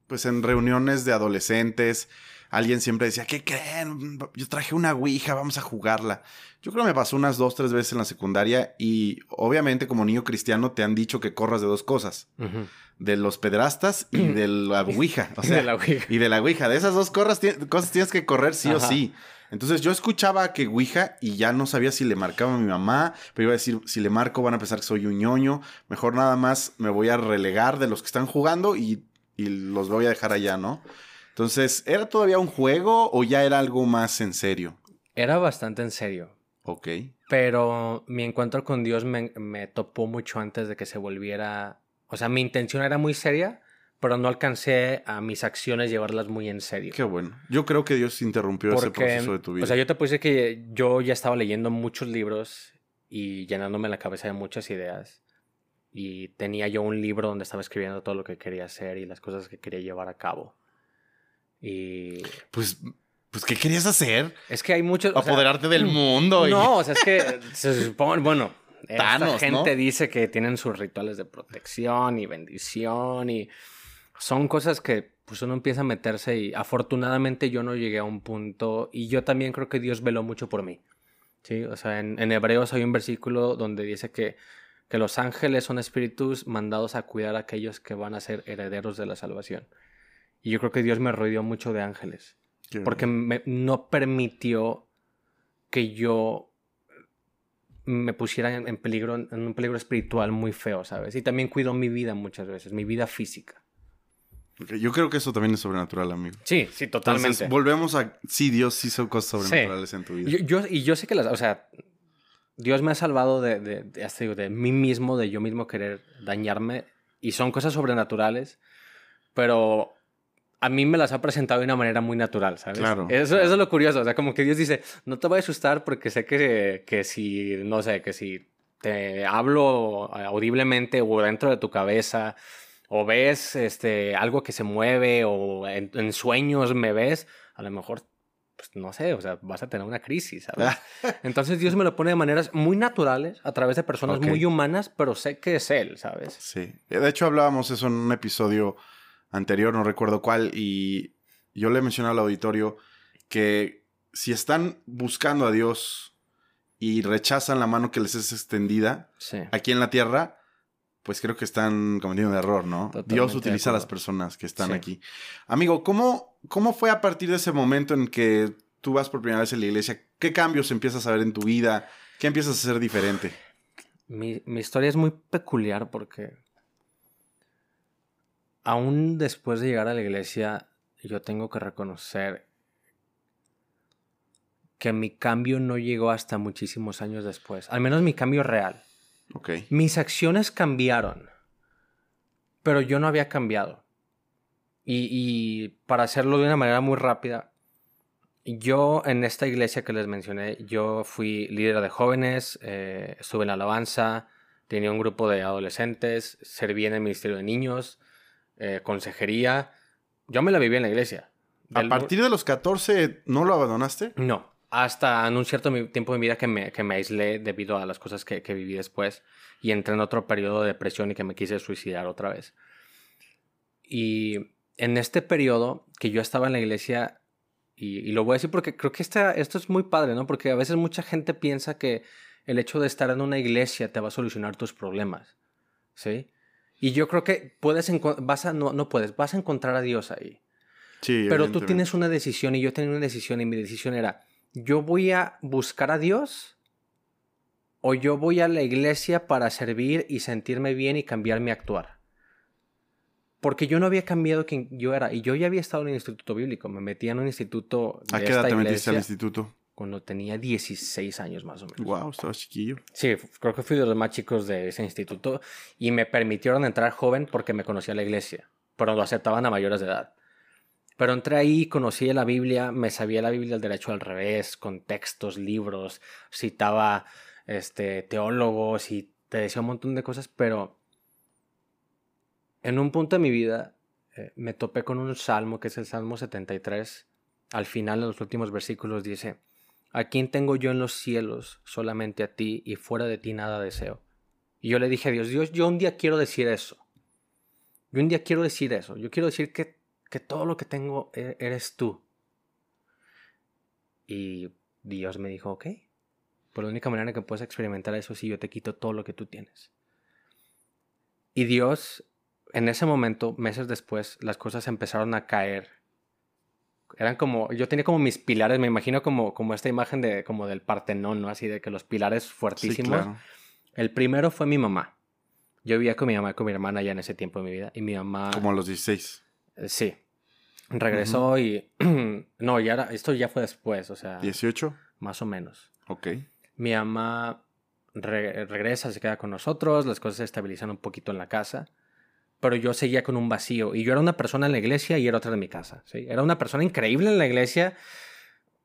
pues en reuniones de adolescentes, alguien siempre decía, ¿qué creen? Yo traje una Ouija, vamos a jugarla. Yo creo que me pasó unas dos, tres veces en la secundaria y obviamente como niño cristiano te han dicho que corras de dos cosas. De los pedrastas y de la Ouija. O sea, Y de la Ouija. De esas dos cosas tienes que correr sí o sí. Entonces yo escuchaba que Ouija y ya no sabía si le marcaba a mi mamá, pero iba a decir, si le marco van a pensar que soy un ñoño, mejor nada más me voy a relegar de los que están jugando y, y los voy a dejar allá, ¿no? Entonces, ¿era todavía un juego o ya era algo más en serio? Era bastante en serio. Ok. Pero mi encuentro con Dios me, topó mucho antes de que se volviera... O sea, mi intención era muy seria, pero no alcancé a mis acciones llevarlas muy en serio. Qué bueno. Yo creo que Dios interrumpió ese proceso de tu vida. O sea, yo te puse que yo ya estaba leyendo muchos libros y llenándome la cabeza de muchas ideas. Y tenía yo un libro donde estaba escribiendo todo lo que quería hacer y las cosas que quería llevar a cabo. Y. Pues. Pues, ¿qué querías hacer? Es que hay muchos. Apoderarte del mundo. No, o sea, es que se supone. Bueno, esta gente dice que tienen sus rituales de protección y bendición y. Son cosas que pues uno empieza a meterse y afortunadamente yo no llegué a un punto y yo también creo que Dios veló mucho por mí. Sí, o sea, en, en Hebreos hay un versículo donde dice que, que los ángeles son espíritus mandados a cuidar a aquellos que van a ser herederos de la salvación. Y yo creo que Dios me rodeó mucho de ángeles. porque no permitió que yo me pusiera en, peligro, en un peligro espiritual muy feo, ¿sabes? Y también cuidó mi vida muchas veces, mi vida física. Ok, Yo creo que eso también es sobrenatural, amigo. Sí, sí, totalmente. Entonces, volvemos a... Sí, Dios sí hizo cosas sobrenaturales en tu vida. Yo, yo- y yo sé que las, o sea, Dios me ha salvado de, de, de, hasta digo, de mí mismo, de yo mismo querer dañarme, y son cosas sobrenaturales, pero a mí me las ha presentado de una manera muy natural, ¿sabes? Claro, Eso, claro. eso es lo curioso, o sea, como que Dios dice, no te voy a asustar porque sé que, que si, no sé, que si te hablo audiblemente o dentro de tu cabeza, o ves este, algo que se mueve, o en, en sueños me ves, a lo mejor pues no sé, o sea, vas a tener una crisis, ¿sabes? Entonces Dios me lo pone de maneras muy naturales, a través de personas Ok. muy humanas, pero sé que es Él, ¿sabes? Sí. De hecho, hablábamos eso en un episodio anterior, no recuerdo cuál, y yo le mencioné al auditorio que si están buscando a Dios y rechazan la mano que les es extendida Sí. aquí en la tierra, pues creo que están cometiendo un error, ¿no? Totalmente Dios utiliza a las personas que están Sí. aquí. Amigo, ¿cómo, ¿cómo fue a partir de ese momento en que tú vas por primera vez a la iglesia? ¿Qué cambios empiezas a ver en tu vida? ¿Qué empiezas a hacer diferente? Mi, mi historia es muy peculiar porque aún después de llegar a la iglesia, yo tengo que reconocer que mi cambio no llegó hasta muchísimos años después, al menos mi cambio real. Ok. Mis acciones cambiaron, pero yo no había cambiado. Y, y para hacerlo de una manera muy rápida, yo en esta iglesia que les mencioné, yo fui líder de jóvenes, eh, estuve en la alabanza, tenía un grupo de adolescentes, serví en el ministerio de niños, eh, consejería. Yo me la viví en la iglesia. ¿A partir de los 14 no lo abandonaste? no, hasta en un cierto tiempo de mi vida que me, que me aislé debido a las cosas que, que viví después y entré en otro periodo de depresión y que me quise suicidar otra vez. Y en este periodo que yo estaba en la iglesia, y, y lo voy a decir porque creo que esta, esto es muy padre, ¿no? Porque a veces mucha gente piensa que el hecho de estar en una iglesia te va a solucionar tus problemas, ¿sí? Y yo creo que puedes, vas a, no, no puedes, vas a encontrar a Dios ahí. Sí. Pero tú tienes una decisión y yo tenía una decisión y mi decisión era, yo voy a buscar a Dios o yo voy a la iglesia para servir y sentirme bien y cambiar mi actuar. Porque yo no había cambiado quien yo era y yo ya había estado en el instituto bíblico, me metí en un instituto de ¿A qué edad esta te metiste al instituto? Cuando tenía 16 años más o menos. Wow, estabas chiquillo. Sí, creo que fui de los más chicos de ese instituto y me permitieron entrar joven porque me conocía la iglesia, pero lo aceptaban a mayores de edad. Pero entré ahí, conocí la Biblia, me sabía la Biblia al derecho al revés, con textos, libros, citaba este, teólogos y te decía un montón de cosas, pero en un punto de mi vida eh, me topé con un salmo que es el Salmo 73. Al final, en los últimos versículos, dice, ¿A quién tengo yo en los cielos? Solamente a ti, y fuera de ti nada deseo. Y yo le dije a Dios, Dios, yo un día quiero decir eso. Yo un día quiero decir eso. Yo quiero decir que, que todo lo que tengo e- eres tú. Y Dios me dijo, ok. Por la única manera que puedes experimentar eso es si yo te quito todo lo que tú tienes. Y Dios, en ese momento, meses después, las cosas empezaron a caer eran como, yo tenía como mis pilares, me imagino como, como esta imagen de, como del Partenón, ¿no? Así de que los pilares Sí, fuertísimos. claro. El primero fue mi mamá. Yo vivía con mi mamá y con mi hermana ya en ese tiempo de mi vida. Y mi mamá, Como a los 16. eh, sí, regresó y, no, ya era, esto ya fue después, o sea, ¿18? más o menos. Ok. Mi mamá re- regresa, se queda con nosotros, las cosas se estabilizan un poquito en la casa, pero yo seguía con un vacío y yo era una persona en la iglesia y era otra en mi casa, ¿sí? Era una persona increíble en la iglesia,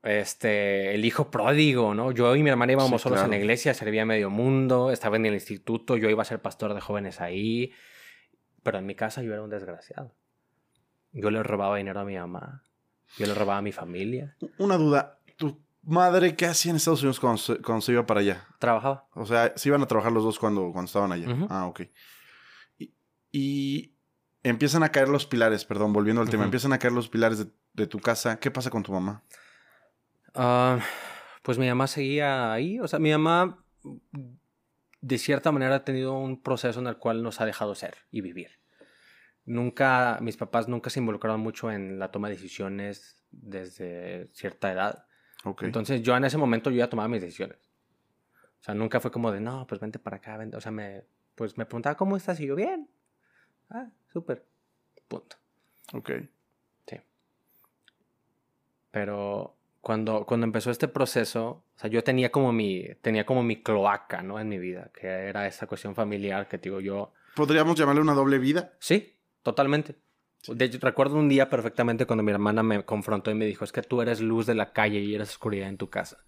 este, el hijo pródigo, ¿no? Yo y mi hermana íbamos Sí, solos en la iglesia, servía a medio mundo, estaba en el instituto, yo iba a ser pastor de jóvenes ahí, pero en mi casa yo era un desgraciado. Yo le robaba dinero a mi mamá, yo le robaba a mi familia, Una duda. ¿Tu madre qué hacía en Estados Unidos cuando se, cuando se iba para allá? trabajaba. O sea, se iban a trabajar los dos cuando, cuando estaban allá. Ah, ok. Y, empiezan a caer los pilares, perdón, volviendo al tema. Ujú. Empiezan a caer los pilares de, de tu casa. ¿Qué pasa con tu mamá? Ah, pues mi mamá seguía ahí. O sea, mi mamá de cierta manera ha tenido un proceso en el cual nos ha dejado ser y vivir. Nunca, mis papás nunca se involucraron mucho en la toma de decisiones desde cierta edad. Ok. Entonces yo en ese momento yo ya tomaba mis decisiones. O sea, nunca fue como de, no, pues vente para acá, vente. O sea, me, pues me preguntaba, ¿cómo estás? Y yo, bien. Ah, súper. Punto. Ok. Sí. Pero cuando, cuando empezó este proceso, o sea, yo tenía como mi, tenía como mi cloaca, ¿no? En mi vida, que era esa cuestión familiar que digo yo. ¿Podríamos llamarle una doble vida? Sí, totalmente. De hecho, recuerdo un día perfectamente cuando mi hermana me confrontó y me dijo, es que tú eres luz de la calle y eres oscuridad en tu casa.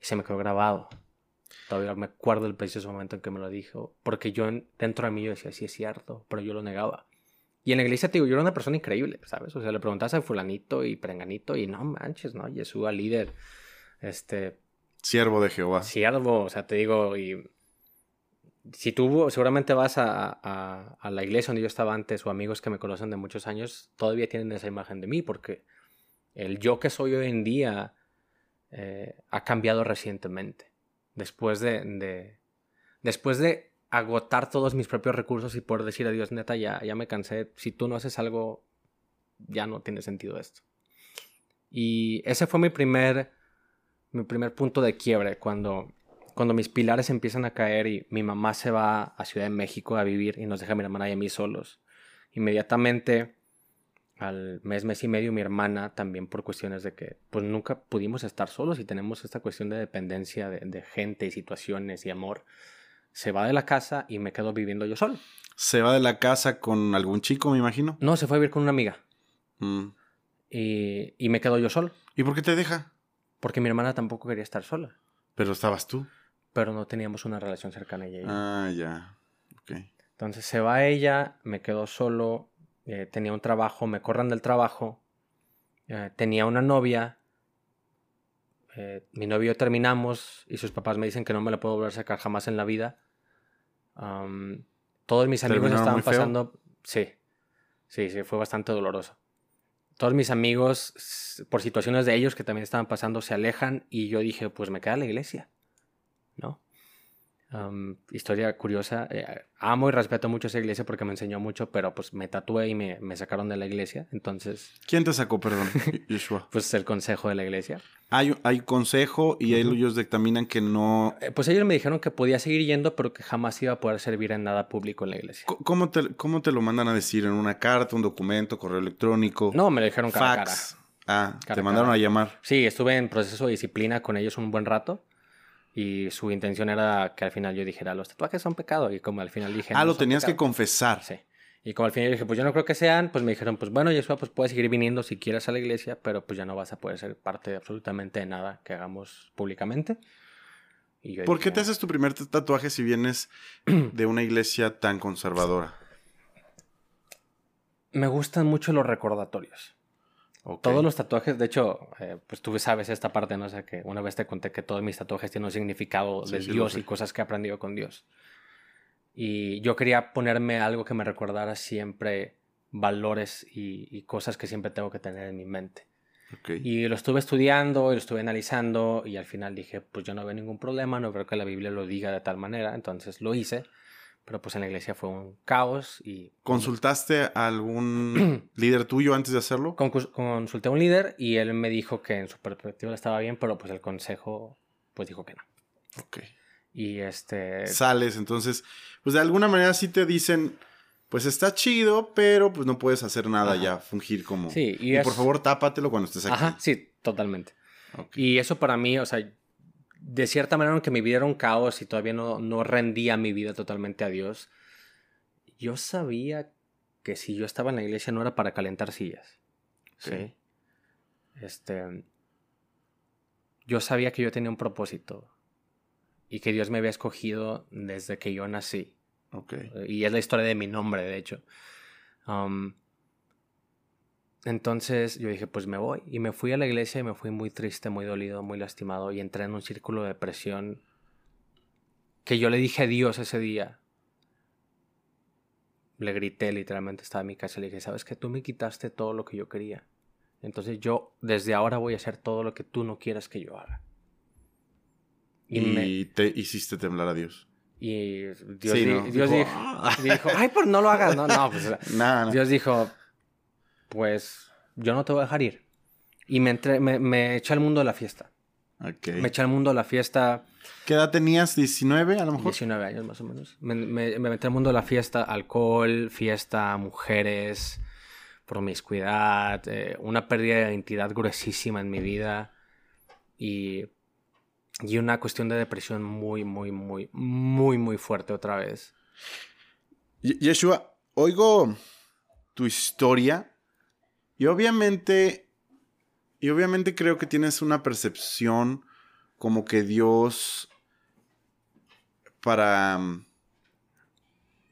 Y se me quedó grabado. Todavía me acuerdo del precioso momento en que me lo dijo, porque yo dentro de mí yo decía, sí es cierto, pero yo lo negaba. Y en la iglesia, te digo, yo era una persona increíble, ¿sabes? O sea, le preguntas a fulanito y prenganito y no manches, ¿no? Yeshua líder, este... Siervo de Jehová. Siervo, o sea, te digo, y si tú seguramente vas a, a, a, la iglesia donde yo estaba antes o amigos que me conocen de muchos años, todavía tienen esa imagen de mí, porque el yo que soy hoy en día eh, ha cambiado recientemente. Después de, de, después de agotar todos mis propios recursos y por decir a Dios, neta, ya, ya me cansé, si tú no haces algo, ya no tiene sentido esto. Y ese fue mi primer, mi primer punto de quiebre, cuando cuando mis pilares empiezan a caer y mi mamá se va a Ciudad de México a vivir y nos deja a mi hermana y a mí solos. Inmediatamente, al mes, mes y medio, mi hermana también por cuestiones de que pues nunca pudimos estar solos y tenemos esta cuestión de dependencia de, de gente y situaciones y amor, se va de la casa y me quedo viviendo yo solo. ¿Se va de la casa con algún chico, me imagino? No, se fue a vivir con una amiga. Mm. Y, y me quedo yo solo. ¿Y por qué te deja? Porque mi hermana tampoco quería estar sola. Pero estabas tú. Pero no teníamos una relación cercana ella y yo. Ah, ya. Ok. Entonces se va ella, me quedo solo, eh, tenía un trabajo, me corran del trabajo, eh, tenía una novia, eh, mi novio y yo terminamos y sus papás me dicen que no me la puedo volver a sacar jamás en la vida. Um, todos mis amigos ¿Terminaron estaban feo? pasando... Sí, sí, sí, fue bastante doloroso. Todos mis amigos, por situaciones de ellos que también estaban pasando, se alejan y yo dije, pues me queda la iglesia, ¿no? Um, historia curiosa, eh, amo y respeto mucho esa iglesia porque me enseñó mucho, pero pues me tatué y me, me sacaron de la iglesia, entonces, ¿Quién te sacó, perdón? Yeshua. pues el consejo de la iglesia. Hay, hay consejo y Ujú. ellos dictaminan que no... Eh, pues ellos me dijeron que podía seguir yendo, pero que jamás iba a poder servir en nada público en la iglesia. ¿Cómo te, ¿Cómo te lo mandan a decir? ¿En una carta, un documento, correo electrónico? No, me lo dijeron cara a cara. fax. Ah, Cara te mandaron cara. a llamar. Sí, estuve en proceso de disciplina con ellos un buen rato. Y su intención era que al final yo dijera, los tatuajes son pecado. Y como al final dije... Ah, "No lo tenías que pecado". confesar. Sí. Y como al final dije, pues yo no creo que sean, pues me dijeron, pues bueno, Yeshua, pues puedes seguir viniendo si quieres a la iglesia, pero pues ya no vas a poder ser parte de absolutamente de nada que hagamos públicamente. Y yo ¿Por qué dije, te haces tu primer tatuaje si vienes de una iglesia tan conservadora? Me gustan mucho los recordatorios. Ok. Todos los tatuajes, de hecho, eh, pues tú sabes esta parte, ¿no? O sea, que una vez te conté que todos mis tatuajes tienen un significado Sí, de sí Dios y cosas que he aprendido con Dios. Y yo quería ponerme algo que me recordara siempre valores y, y cosas que siempre tengo que tener en mi mente. Ok. Y lo estuve estudiando y lo estuve analizando y al final dije, pues yo no veo ningún problema, no veo que la Biblia lo diga de tal manera, entonces lo hice, pero pues en la iglesia fue un caos y... ¿Consultaste a algún líder tuyo antes de hacerlo? Consulté a un líder y él me dijo que en su perspectiva estaba bien, pero pues el consejo pues dijo que no. Ok. Y este... Sales, entonces, pues de alguna manera sí te dicen, pues está chido, pero pues no puedes hacer nada Ajá. ya, fungir como... Sí, y y es- por favor tápatelo cuando estés aquí. Ajá, sí, totalmente. Ok. Y eso para mí, o sea, de cierta manera, aunque mi vida era un caos y todavía no, no rendía mi vida totalmente a Dios, yo sabía que si yo estaba en la iglesia no era para calentar sillas. Sí. Este. Yo sabía que yo tenía un propósito y que Dios me había escogido desde que yo nací. Y es la historia de mi nombre, de hecho. Um, entonces yo dije, pues me voy. Y me fui a la iglesia y me fui muy triste, muy dolido, muy lastimado. Y entré en un círculo de depresión que yo le dije a Dios ese día. Le grité literalmente, estaba en mi casa y le dije, sabes que tú me quitaste todo lo que yo quería. Entonces yo desde ahora voy a hacer todo lo que tú no quieras que yo haga. Y, me- te hiciste temblar a Dios. y Dios, Sí, di- ¿no? Dios Dijo, dijo, "Ah". dijo, ay, pues no lo hagas. No, no, pues nada. Dios dijo, pues yo no te voy a dejar ir. Y me, entré, me, me eché al mundo de la fiesta. Me eché al mundo de la fiesta ¿Qué edad tenías? ¿19 a lo mejor? 19 años más o menos. Me, me, me metí al mundo de la fiesta, alcohol, fiesta, mujeres, promiscuidad, eh, una pérdida de identidad gruesísima en mi vida y, y una cuestión de depresión muy, muy, muy, muy, muy fuerte otra vez. Yeshua, oigo tu historia y obviamente, y obviamente creo que tienes una percepción como que Dios para,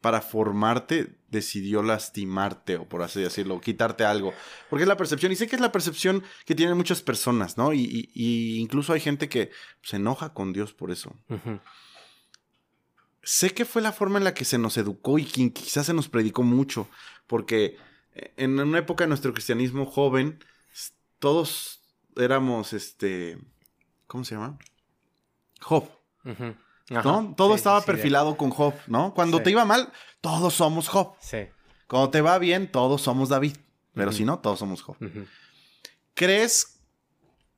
para formarte decidió lastimarte o por así decirlo, quitarte algo. Porque es la percepción, y sé que es la percepción que tienen muchas personas, ¿no? Y, incluso hay gente que se enoja con Dios por eso. Sé que fue la forma en la que se nos educó y que quizás se nos predicó mucho, porque en una época de nuestro cristianismo joven, todos éramos, este, ¿cómo se llama? Job. ¿No? Todo estaba perfilado con Job, ¿no? Cuando te iba mal, todos somos Job. Sí. Cuando te va bien, todos somos David. Pero si no, todos somos Job. ¿Crees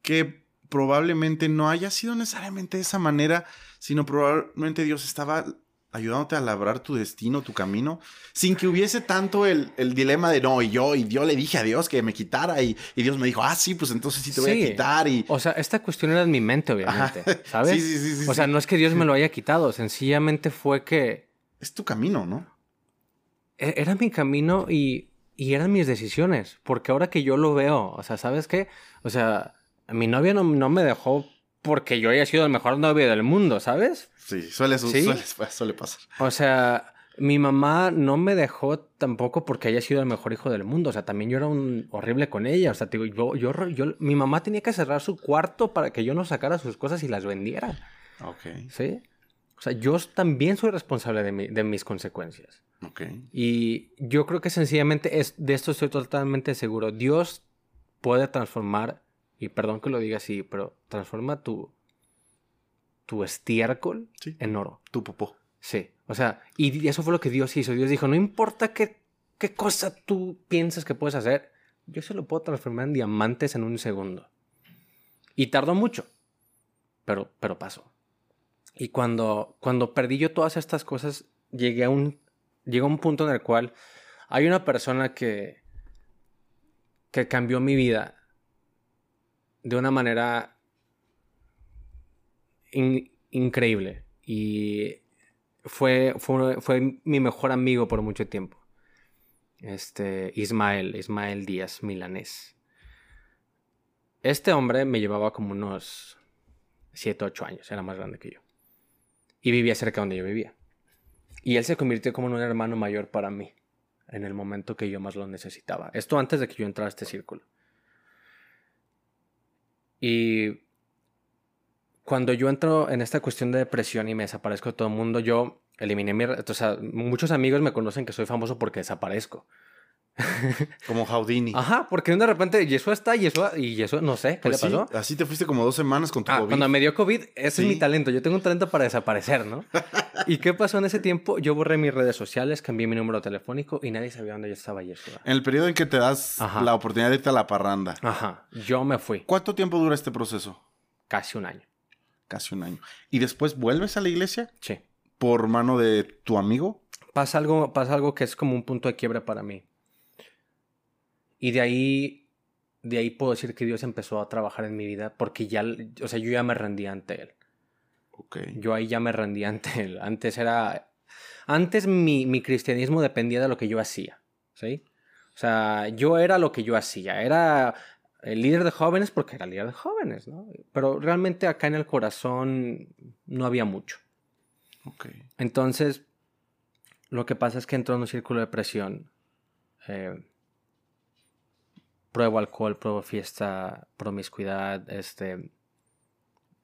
que probablemente no haya sido necesariamente de esa manera, sino probablemente Dios estaba ayudándote a labrar tu destino, tu camino, sin que hubiese tanto el, dilema de no, y yo, y yo le dije a Dios que me quitara, y, Dios me dijo, ah, sí, pues entonces sí te voy a quitar. Y... O sea, esta cuestión era en mi mente, obviamente, ¿sabes? Sí, sí, sí, O sea, no es que Dios me lo haya quitado, sencillamente fue que... Es tu camino, ¿no? E, era mi camino y, y eran mis decisiones, porque ahora que yo lo veo, o sea, ¿sabes qué? O sea, mi novia no, no me dejó porque yo haya sido el mejor novio del mundo, ¿sabes? Sí, suele, Suele, pasar. O sea, mi mamá no me dejó tampoco porque haya sido el mejor hijo del mundo. O sea, también yo era un horrible con ella. O sea, digo, yo, yo, yo, mi mamá tenía que cerrar su cuarto para que yo no sacara sus cosas y las vendiera. Ok. ¿Sí? O sea, yo también soy responsable de, de mis consecuencias. Ok. Y yo creo que sencillamente es, de esto estoy totalmente seguro. Dios puede transformar y perdón que lo diga así, pero transforma tu, tu estiércol en oro. Tu popó. Sí. O sea, y eso fue lo que Dios hizo. Dios dijo, no importa qué, qué cosa tú piensas que puedes hacer, yo se lo puedo transformar en diamantes en un segundo. Y tardó mucho, pero, pero pasó. Y cuando, cuando perdí yo todas estas cosas, llegué a un, llegué a un punto en el cual hay una persona que, que cambió mi vida de una manera increíble. Y fue, fue, mi mejor amigo por mucho tiempo. Este, Ismael, Ismael Díaz, milanés. Este hombre me llevaba como unos 7, 8 años, era más grande que yo. Y vivía cerca donde yo vivía. Y él se convirtió como en un hermano mayor para mí, en el momento que yo más lo necesitaba. Esto antes de que yo entrara a este círculo. Y cuando yo entro en esta cuestión de depresión y me desaparezco de todo el mundo, yo eliminé mi... O sea, muchos amigos me conocen que soy famoso porque desaparezco. Como Houdini. Ajá, porque de repente Yeshua está Yeshua, y Yeshua no sé, ¿qué pues le pasó? así te fuiste como dos semanas con tu ah, COVID. Cuando me dio COVID, ese es mi talento. Yo tengo un talento para desaparecer, ¿no? ¿Y qué pasó en ese tiempo? Yo borré mis redes sociales, cambié mi número telefónico y nadie sabía dónde yo estaba Yeshua. En el periodo en que te das la oportunidad de irte a la parranda. Ajá, yo me fui. ¿Cuánto tiempo dura este proceso? Casi un año. Casi un año. ¿Y después vuelves a la iglesia? Sí. ¿Por mano de tu amigo? Pasa algo, pasa algo que es como un punto de quiebre para mí. Y de ahí, de ahí puedo decir que Dios empezó a trabajar en mi vida porque ya, o sea, yo ya me rendí ante Él. Okay. Yo ahí ya me rendí ante Él. Antes era, antes mi, mi cristianismo dependía de lo que yo hacía, ¿sí? O sea, yo era lo que yo hacía. Era el líder de jóvenes porque era líder de jóvenes, ¿no? Pero realmente acá en el corazón no había mucho. Okay. Entonces, lo que pasa es que entró en un círculo de presión. Eh, pruebo alcohol, pruebo fiesta, promiscuidad, este,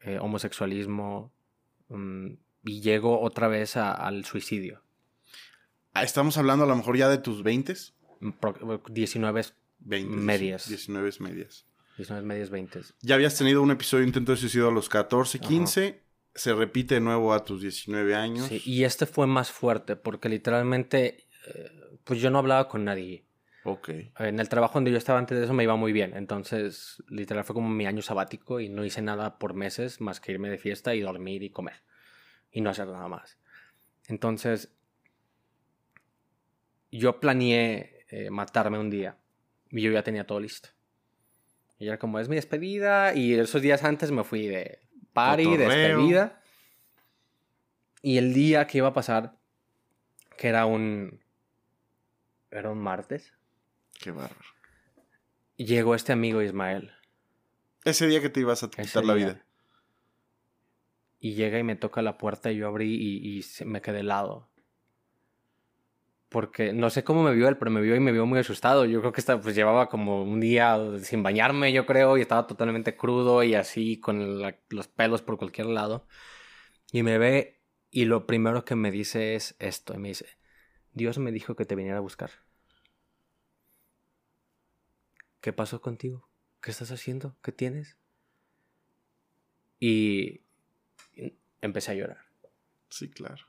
eh, homosexualismo, mm, y llego otra vez al suicidio. Ah, estamos hablando a lo mejor ya de tus 20? 19 20, medias. 19 medias. 19 medias 20. Ya habías tenido un episodio de intento de suicidio a los 14, 15. Se repite de nuevo a tus 19 años. Sí, y este fue más fuerte porque literalmente, eh, pues yo no hablaba con nadie. Ok. En el trabajo donde yo estaba antes de eso me iba muy bien. Entonces, literal fue como mi año sabático y no hice nada por meses más que irme de fiesta y dormir y comer. Y no hacer nada más. Entonces, yo planeé eh, matarme un día. Y yo ya tenía todo listo. Y era como, es mi despedida. Y esos días antes me fui de party, despedida. Y el día que iba a pasar, que era un. Era un martes. Qué bárbaro. Llegó este amigo Ismael. Ese día que te ibas a quitar la vida. Y llega y me toca la puerta y yo abrí y, me quedé helado. Porque no sé cómo me vio él, pero me vio y me vio muy asustado. Yo creo que estaba, pues llevaba como un día sin bañarme, yo creo, y estaba totalmente crudo y así con la- los pelos por cualquier lado. Y me ve y lo primero que me dice es esto. Y me dice, Dios me dijo que te viniera a buscar. ¿Qué pasó contigo? ¿Qué estás haciendo? ¿Qué tienes? Y empecé a llorar. Sí, claro.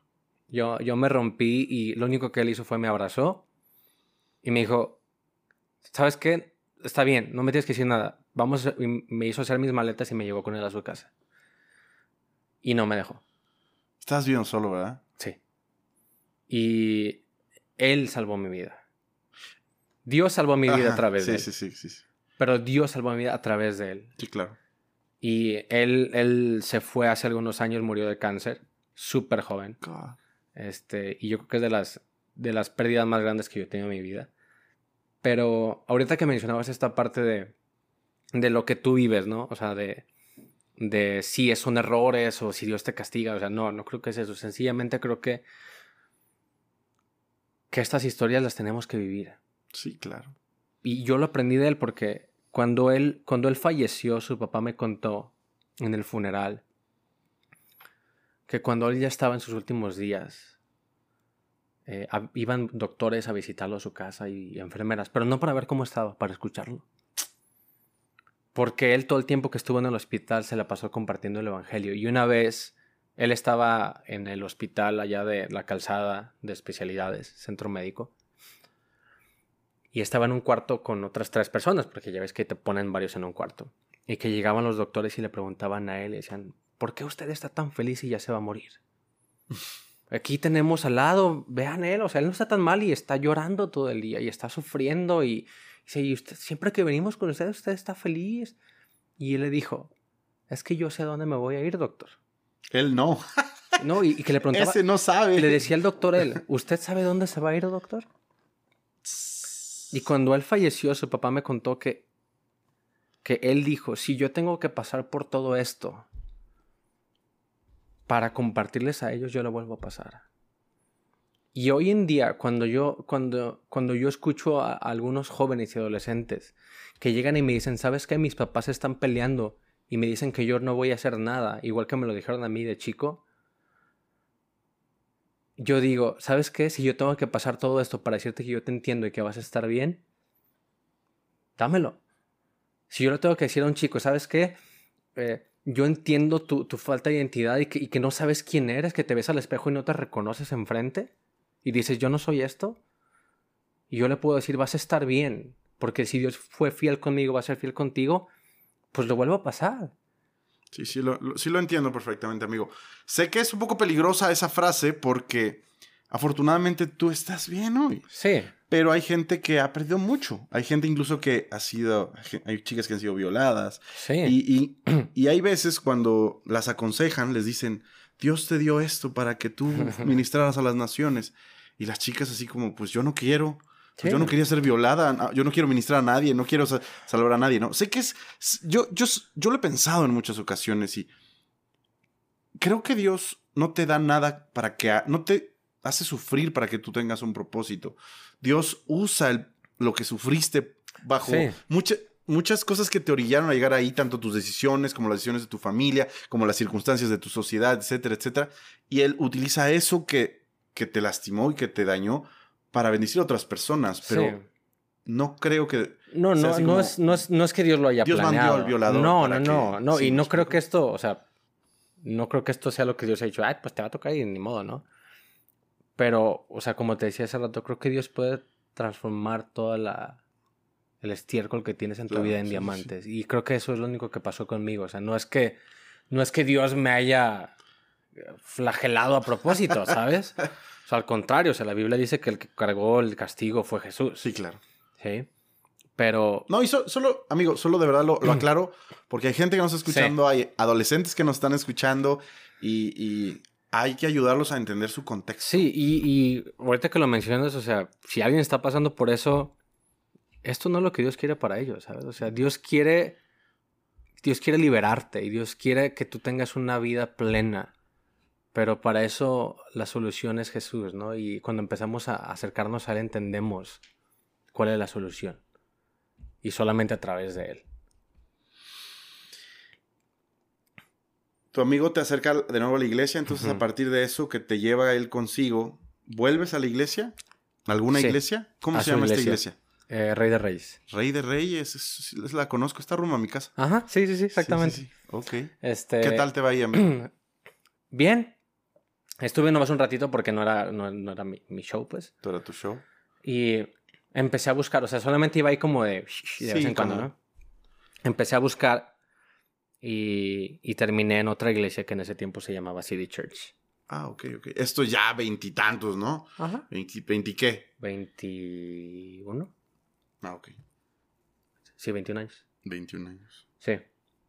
Yo, yo me rompí y lo único que él hizo fue me abrazó y me dijo, ¿sabes qué? Está bien, no me tienes que decir nada. Vamos, a-". y me hizo hacer mis maletas y me llevó con él a su casa. Y no me dejó. Estás bien solo, ¿verdad? Sí. Y él salvó mi vida. Dios salvó mi vida Ajá, a través sí, de él. Sí, sí, sí, sí. Pero Dios salvó mi vida a través de él. Sí, claro. Y él, él se fue hace algunos años, murió de cáncer, súper joven. God. Este, y yo creo que es de las, de las pérdidas más grandes que yo he tenido en mi vida. Pero ahorita que mencionabas esta parte de, de lo que tú vives, ¿no? O sea, de, de si son errores o si Dios te castiga. O sea, no, no creo que es eso. Sencillamente creo que, que estas historias las tenemos que vivir. Sí, claro. Y yo lo aprendí de él porque cuando él, cuando él falleció, su papá me contó en el funeral que cuando él ya estaba en sus últimos días, eh, iban doctores a visitarlo a su casa y, y enfermeras, pero no para ver cómo estaba, para escucharlo. Porque él todo el tiempo que estuvo en el hospital se la pasó compartiendo el Evangelio. Y una vez él estaba en el hospital allá de la calzada de especialidades, centro médico, y estaba en un cuarto con otras tres personas, porque ya ves que te ponen varios en un cuarto. Y que llegaban los doctores y le preguntaban a él y decían, ¿por qué usted está tan feliz y ya se va a morir? Aquí tenemos al lado, vean él, o sea, él no está tan mal y está llorando todo el día y está sufriendo y dice, y usted, siempre que venimos con usted, usted está feliz. Y él le dijo, es que yo sé a dónde me voy a ir, doctor. Él no. No, y, y que le preguntaba, Ese no sabe. le decía al doctor él, ¿usted sabe dónde se va a ir, doctor? Y cuando él falleció, su papá me contó que, que él dijo, si yo tengo que pasar por todo esto para compartirles a ellos, yo lo vuelvo a pasar. Y hoy en día, cuando yo, cuando, cuando yo escucho a, a algunos jóvenes y adolescentes que llegan y me dicen, ¿sabes qué? Mis papás están peleando y me dicen que yo no voy a hacer nada, igual que me lo dijeron a mí de chico, yo digo, ¿sabes qué? Si yo tengo que pasar todo esto para decirte que yo te entiendo y que vas a estar bien, dámelo. Si yo le tengo que decir a un chico, ¿sabes qué? Eh, yo entiendo tu, tu falta de identidad y que, y que no sabes quién eres, que te ves al espejo y no te reconoces enfrente y dices, yo no soy esto. Y yo le puedo decir, vas a estar bien, porque si Dios fue fiel conmigo, va a ser fiel contigo, pues lo vuelvo a pasar. Sí, sí lo, lo- sí lo entiendo perfectamente, amigo. Sé que es un poco peligrosa esa frase porque afortunadamente tú estás bien hoy. Sí, Pero hay gente que ha perdido mucho. Hay gente incluso que ha sido, hay chicas que han sido violadas. sí. Y, y- y hay veces cuando las aconsejan, les dicen, Dios te dio esto para que tú ministraras a las naciones. Y las chicas así como, pues yo no quiero. Pues Sí. Yo no quería ser violada, yo no quiero ministrar a nadie, no quiero sa- salvar a nadie, ¿no? Sé que es, yo, yo, yo lo he pensado en muchas ocasiones y creo que Dios no te da nada para que, no te hace sufrir para que tú tengas un propósito. Dios usa el- lo que sufriste bajo Sí. mucha- muchas cosas que te orillaron a llegar ahí, tanto tus decisiones como las decisiones de tu familia, como las circunstancias de tu sociedad, etcétera, etcétera. Y Él utiliza eso que, que te lastimó y que te dañó para bendecir a otras personas, pero Sí. no creo que... No, no, no, es, no, es, no es que Dios lo haya Dios mandó planeado. al violador No, no, no, no. sí, y no creo que esto, o sea, no creo que esto sea lo que Dios ha dicho. Ay, pues te va a tocar y ni modo, ¿no? Pero, o sea, como te decía hace rato, creo que Dios puede transformar toda la el estiércol que tienes en tu Claro, vida en sí, sí, sí. diamantes. Y creo que eso es lo único que pasó conmigo. O sea, no es que no es que Dios me haya flagelado a propósito, ¿sabes? O sea, al contrario, o sea, la Biblia dice que el que cargó el castigo fue Jesús. Sí, claro. ¿sí? Pero... No, y so- solo, amigo, solo de verdad lo, lo aclaro, porque hay gente que nos está escuchando, hay adolescentes que nos están escuchando y, y hay que ayudarlos a entender su contexto. Sí, y, y ahorita que lo mencionas, o sea, si alguien está pasando por eso, esto no es lo que Dios quiere para ellos, ¿sabes? O sea, Dios quiere, Dios quiere liberarte y Dios quiere que tú tengas una vida plena. Pero para eso la solución es Jesús, ¿no? Y cuando empezamos a acercarnos a Él entendemos cuál es la solución. Y solamente a través de Él. Tu amigo te acerca de nuevo a la iglesia, entonces a partir de eso que te lleva él consigo, ¿vuelves a la iglesia? ¿Alguna Sí, iglesia? ¿Cómo a se llama esta iglesia. iglesia? Eh, Rey de Reyes. Rey de Reyes, es- es- la conozco, está rumbo a mi casa. Ajá, sí, sí, sí, exactamente. Sí, sí, sí. Ok. Este, ¿Qué tal te va ahí, amigo? Bien. Estuve nomás un ratito porque no era, no, no era mi, mi show, pues. ¿Todo era tu show? Y empecé a buscar, o sea, solamente iba ahí como de, de vez Sí, en cuando, como- ¿no? Empecé a buscar y, y terminé en otra iglesia que en ese tiempo se llamaba City Church. Ah, ok, ok. Esto ya veintitantos, ¿no? Ajá. ¿Veinti, veinti qué? 21. Ah, ok. Sí, 21 años. 21 años. Sí,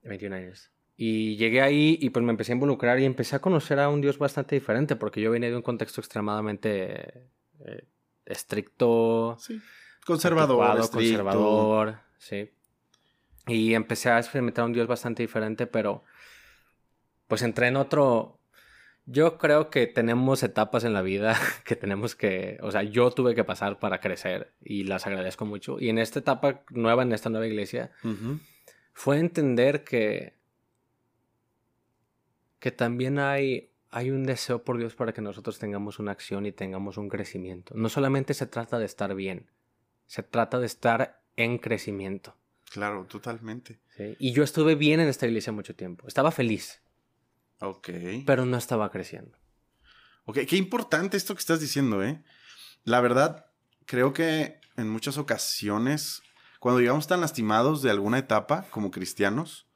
21 años. Y llegué ahí y pues me empecé a involucrar y empecé a conocer a un Dios bastante diferente porque yo venía de un contexto extremadamente eh, estricto, Sí. Conservador, conservador, sí. Y empecé a experimentar un Dios bastante diferente, pero pues entré en otro... Yo creo que tenemos etapas en la vida que tenemos que, o sea, yo tuve que pasar para crecer y las agradezco mucho. Y en esta etapa nueva, en esta nueva iglesia, fue entender que que también hay hay un deseo por Dios para que nosotros tengamos una acción y tengamos un crecimiento. No solamente se trata de estar bien, se trata de estar en crecimiento. Claro, totalmente. ¿sí? Y yo estuve bien en esta iglesia mucho tiempo. Estaba feliz, Ok. pero no estaba creciendo. Ok, qué importante esto que estás diciendo, ¿eh? La verdad, creo que en muchas ocasiones, cuando llegamos tan lastimados de alguna etapa como cristianos,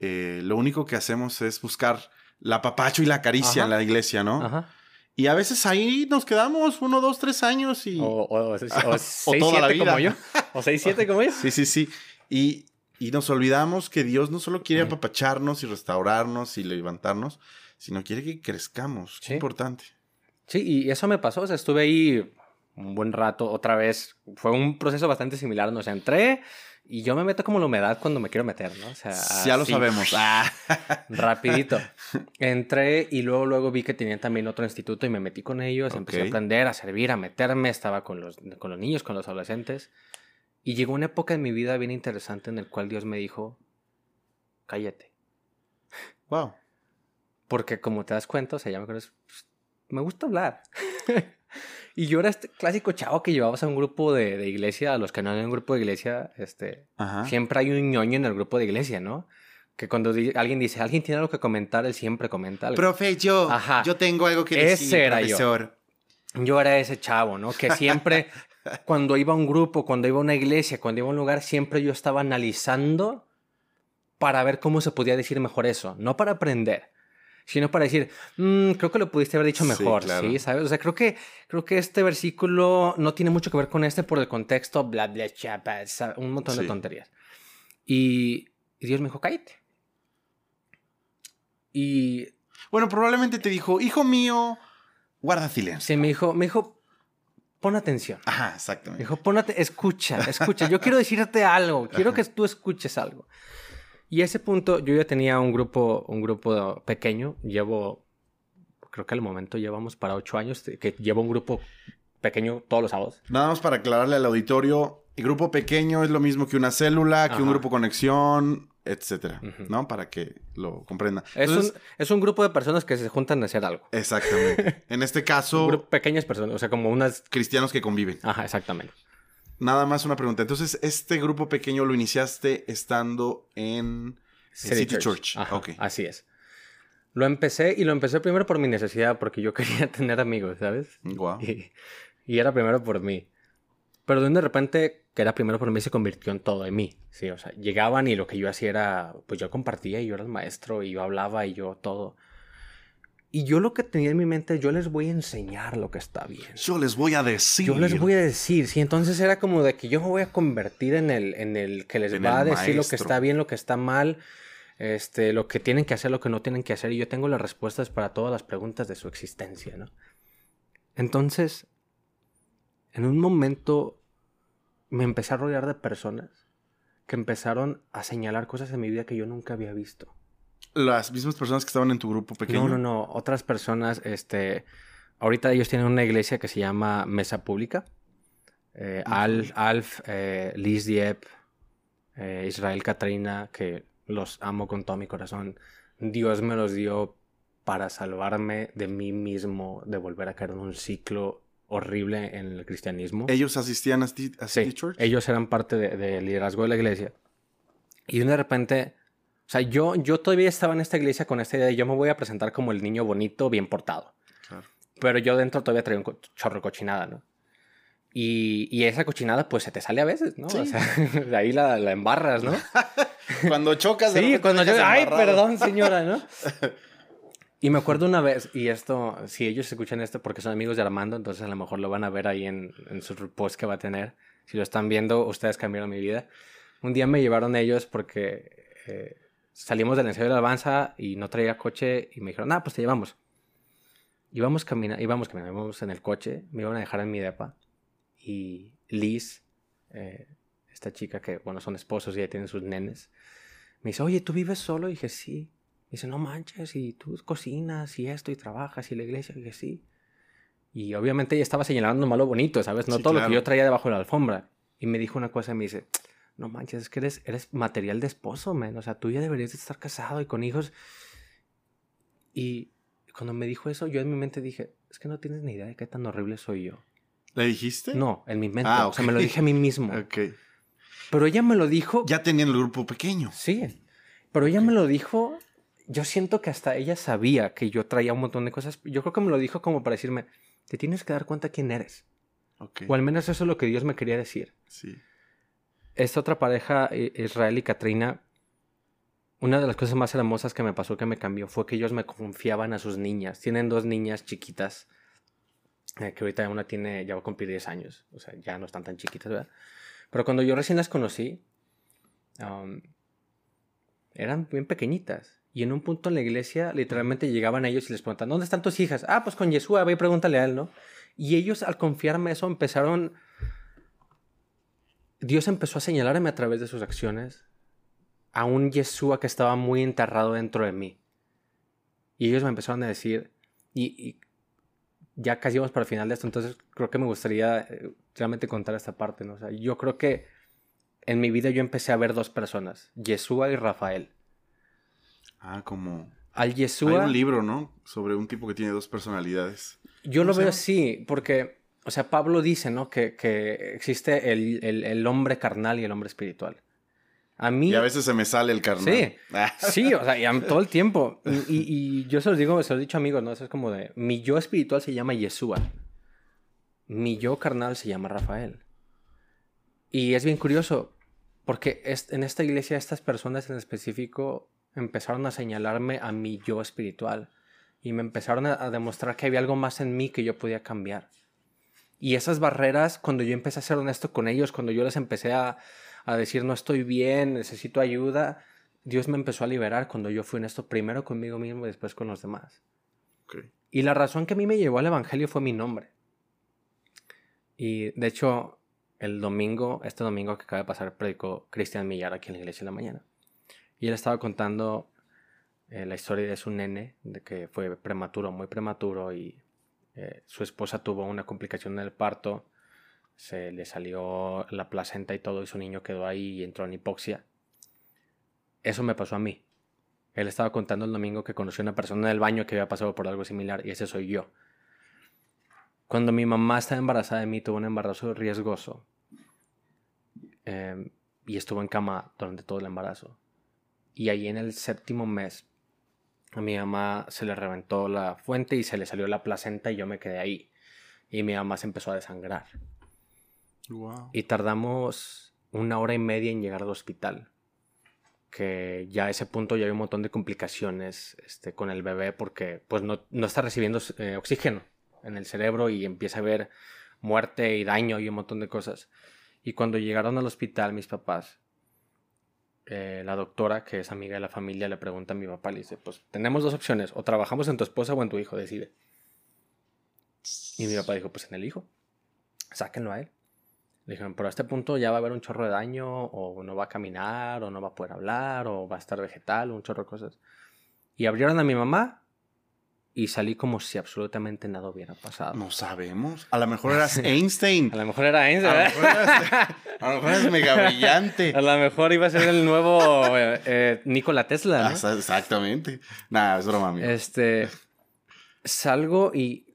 eh, lo único que hacemos es buscar la papacho y la caricia Ajá. en la iglesia, ¿no? Ajá. Y a veces ahí nos quedamos uno, dos, tres años y... O, o, o, seis, O seis, toda la siete vida. como yo. O 6, 7 como yo. Sí, sí, sí. Y, y nos olvidamos que Dios no solo quiere apapacharnos y restaurarnos y levantarnos, sino quiere que crezcamos. Qué Sí. importante. Sí, y eso me pasó. O sea, estuve ahí un buen rato otra vez. Fue un proceso bastante similar. ¿no? O sea, entré y yo me meto como la humedad cuando me quiero meter, ¿no? O sea, ya lo sabemos. Ah. Rapidito. Entré y luego, luego vi que tenían también otro instituto y me metí con ellos. Empecé a aprender, a servir, a meterme. Estaba con los, con los niños, con los adolescentes. Y llegó una época en mi vida bien interesante en el cual Dios me dijo, cállate. Wow. Porque como te das cuenta, o sea, ya me conoces, pues, me gusta hablar. y yo era este clásico chavo que llevabas a un grupo de, de iglesia, a los que no hay un grupo de iglesia, este, Ajá. siempre hay un ñoño en el grupo de iglesia, ¿no? Que cuando di- alguien dice, alguien tiene algo que comentar, él siempre comenta algo. Profe, yo, Ajá. yo tengo algo que Ese decir, era yo. profesor. Yo era ese chavo, ¿no? Que siempre, cuando iba a un grupo, cuando iba a una iglesia, cuando iba a un lugar, siempre yo estaba analizando para ver cómo se podía decir mejor eso. No para aprender, sino para decir, "Mm, creo que lo pudiste haber dicho Sí, mejor, claro. ¿sí? ¿Sabes? O sea, creo que, creo que este versículo no tiene mucho que ver con este por el contexto, bla, bla, chapa, un montón de Sí. tonterías. Y, y Dios me dijo, cállate. Y Bueno, probablemente te dijo, hijo mío, guarda silencio. se me dijo, me dijo, pon atención. Ajá, exactamente. Dijo, ponate, escucha, escucha. Yo quiero decirte algo. Quiero que tú escuches algo. Y a ese punto yo ya tenía un grupo, un grupo pequeño. Llevo, creo que al momento llevamos para ocho años que llevo un grupo pequeño todos los sábados. Nada más para aclararle al auditorio, el grupo pequeño es lo mismo que una célula, que un grupo conexión, etcétera. ¿no? Para que lo comprendan. Es, Entonces, un, es un grupo de personas que se juntan a hacer algo. Exactamente. En este Un caso, grupo- pequeñas personas, o sea, como unas... cristianos que conviven. Ajá, exactamente. Nada más una pregunta. Entonces, este grupo pequeño lo iniciaste estando en City, Church. Ajá, Ok. Así es. Lo empecé y lo empecé primero por mi necesidad, porque yo quería tener amigos, ¿sabes? Guau. Y, y era primero por mí. Pero de un de repente, que era primero por mí, se convirtió en todo en mí. Sí, o sea, llegaban y lo que yo hacía era, pues yo compartía y yo era el maestro y yo hablaba y yo todo. Y yo lo que tenía en mi mente, yo les voy a enseñar lo que está bien. Yo les voy a decir. Yo les voy a decir, sí. Entonces era como de que yo me voy a convertir en el, en el que les va a decir lo que está bien, lo que está mal, este, lo que tienen que hacer, lo que no tienen que hacer. Y yo tengo las respuestas para todas las preguntas de su existencia, ¿no? Entonces, en un momento me empecé a rodear de personas que empezaron a señalar cosas en mi vida que yo nunca había visto las mismas personas que estaban en tu grupo pequeño. No, no, no. Otras personas, este. Ahorita ellos tienen una iglesia que se llama Mesa Pública. Eh, Alf, eh, Liz Diep, eh, Israel Katrina, que los amo con todo mi corazón. Dios me los dio para salvarme de mí mismo, de volver a caer en un ciclo horrible en el cristianismo. ¿Ellos asistían a City, Church? Ellos eran parte del liderazgo de la iglesia. Y de repente o sea, yo, yo todavía estaba en esta iglesia con esta idea de yo me voy a presentar como el niño bonito, bien portado. Pero yo dentro todavía traía un chorro cochinada, ¿no? Y, y, esa cochinada, pues se te sale a veces, ¿no? O sea, de ahí la, la embarras, ¿no? cuando chocas, de Sí, cuando chocas. Ay, perdón, señora, ¿no? y me acuerdo una vez, y esto, si ellos escuchan esto porque son amigos de Armando, entonces a lo mejor lo van a ver ahí en, en su post que va a tener. Si lo están viendo, ustedes cambiaron mi vida. Un día me llevaron ellos porque eh, salimos del ensayo de la alabanza y no traía coche y me dijeron, ah, pues te llevamos. Íbamos caminando, íbamos caminando, íbamos en el coche, me iban a dejar en mi depa y Liz, eh, esta chica que, bueno, son esposos y ya tienen sus nenes, me dice, oye, ¿tú vives solo? Y dije, sí. Me dice, no manches, y tú cocinas y esto y trabajas y la iglesia, y dije, sí. Y obviamente ella estaba señalando malo bonito, ¿sabes? No todo lo que yo traía debajo de la alfombra. Y me dijo una cosa me dice, no manches, es que eres, eres material de esposo, men. O sea, tú ya deberías de estar casado y con hijos. Y cuando me dijo eso, yo en mi mente dije, es que no tienes ni idea de qué tan horrible soy yo. ¿Le dijiste? No, en mi mente. Ah, o sea, me lo dije a mí mismo. ok. Pero ella me lo dijo. Ya tenía el grupo pequeño. Sí. Pero ella me lo dijo. Yo siento que hasta ella sabía que yo traía un montón de cosas. Yo creo que me lo dijo como para decirme, te tienes que dar cuenta quién eres. Okay. O al menos eso es lo que Dios me quería decir. Sí esta otra pareja, Israel y Katrina, una de las cosas más hermosas que me pasó que me cambió fue que ellos me confiaban a sus niñas. Tienen dos niñas chiquitas, eh, que ahorita una tiene, ya va a cumplir 10 años, o sea, ya no están tan chiquitas, ¿verdad? Pero cuando yo recién las conocí, um, eran bien pequeñitas. Y en un punto en la iglesia, literalmente llegaban ellos y les preguntaban, ¿dónde están tus hijas? Ah, pues con Yeshua, ve y pregúntale a él, ¿no? Y ellos al confiarme eso empezaron Dios empezó a señalarme a través de sus acciones a un Yeshua que estaba muy enterrado dentro de mí. Y ellos me empezaron a decir, y, ya casi vamos para el final de esto, entonces creo que me gustaría eh, realmente contar esta parte, ¿no? O sea, yo creo que en mi vida yo empecé a ver dos personas, Yeshua y Rafael. Ah, como... Al Yeshua... Hay un libro, ¿no? Sobre un tipo que tiene dos personalidades. Yo lo veo así, porque o sea, Pablo dice, ¿no? Que, existe el, hombre carnal y el hombre espiritual. A mí... Y a veces se me sale el carnal. Sí, sí, o sea, todo el tiempo. Y, yo se los digo, se los he dicho amigos, ¿no? Eso es como de, mi yo espiritual se llama Yeshua. Mi yo carnal se llama Rafael. Y es bien curioso, porque en esta iglesia estas personas en específico empezaron a señalarme a mi yo espiritual. Y me empezaron a demostrar que había algo más en mí que yo podía cambiar. Y esas barreras, cuando yo empecé a ser honesto con ellos, cuando yo les empecé a, decir no estoy bien, necesito ayuda, Dios me empezó a liberar cuando yo fui honesto primero conmigo mismo y después con los demás. Y la razón que a mí me llevó al Evangelio fue mi nombre. Y de hecho, el domingo, este domingo que acaba de pasar, predicó Cristian Millar aquí en la iglesia en la mañana. Y él estaba contando eh, la historia de su nene, de que fue prematuro, muy prematuro, y eh, su esposa tuvo una complicación en el parto, se le salió la placenta y todo y su niño quedó ahí y entró en hipoxia. Eso me pasó a mí. Él estaba contando el domingo que conoció a una persona en el baño que había pasado por algo similar y ese soy yo. Cuando mi mamá estaba embarazada de mí, tuvo un embarazo riesgoso em, y estuvo en cama durante todo el embarazo. Y ahí en el séptimo mes a mi mamá se le reventó la fuente y se le salió la placenta y yo me quedé ahí. Y mi mamá se empezó a desangrar. Y tardamos una hora y media en llegar al hospital. que ya a ese punto ya hay un montón de complicaciones este, con el bebé porque pues no, no está recibiendo eh, oxígeno en el cerebro y empieza a haber muerte y daño y un montón de cosas. Y cuando llegaron al hospital mis papás, eh, la doctora, que es amiga de la familia, le pregunta a mi papá, le dice, pues tenemos dos opciones, o trabajamos en tu esposa o en tu hijo, decide. Y mi papá dijo, pues en el hijo, sáquenlo a él. Le dijeron, pero a este punto ya va a haber un chorro de daño, o no va a caminar, o no va a poder hablar, o va a estar vegetal, un chorro de cosas. Y abrieron a mi mamá y salí como si absolutamente nada hubiera pasado. No sabemos. A lo mejor eras Einstein. A lo mejor era Einstein. A lo mejor eras, a lo mejor eras mega brillante. A lo mejor iba a ser el nuevo eh, eh, Nikola Tesla. ¿no? Ah, Exactamente. Nada, es broma, amigo. Este. Salgo y.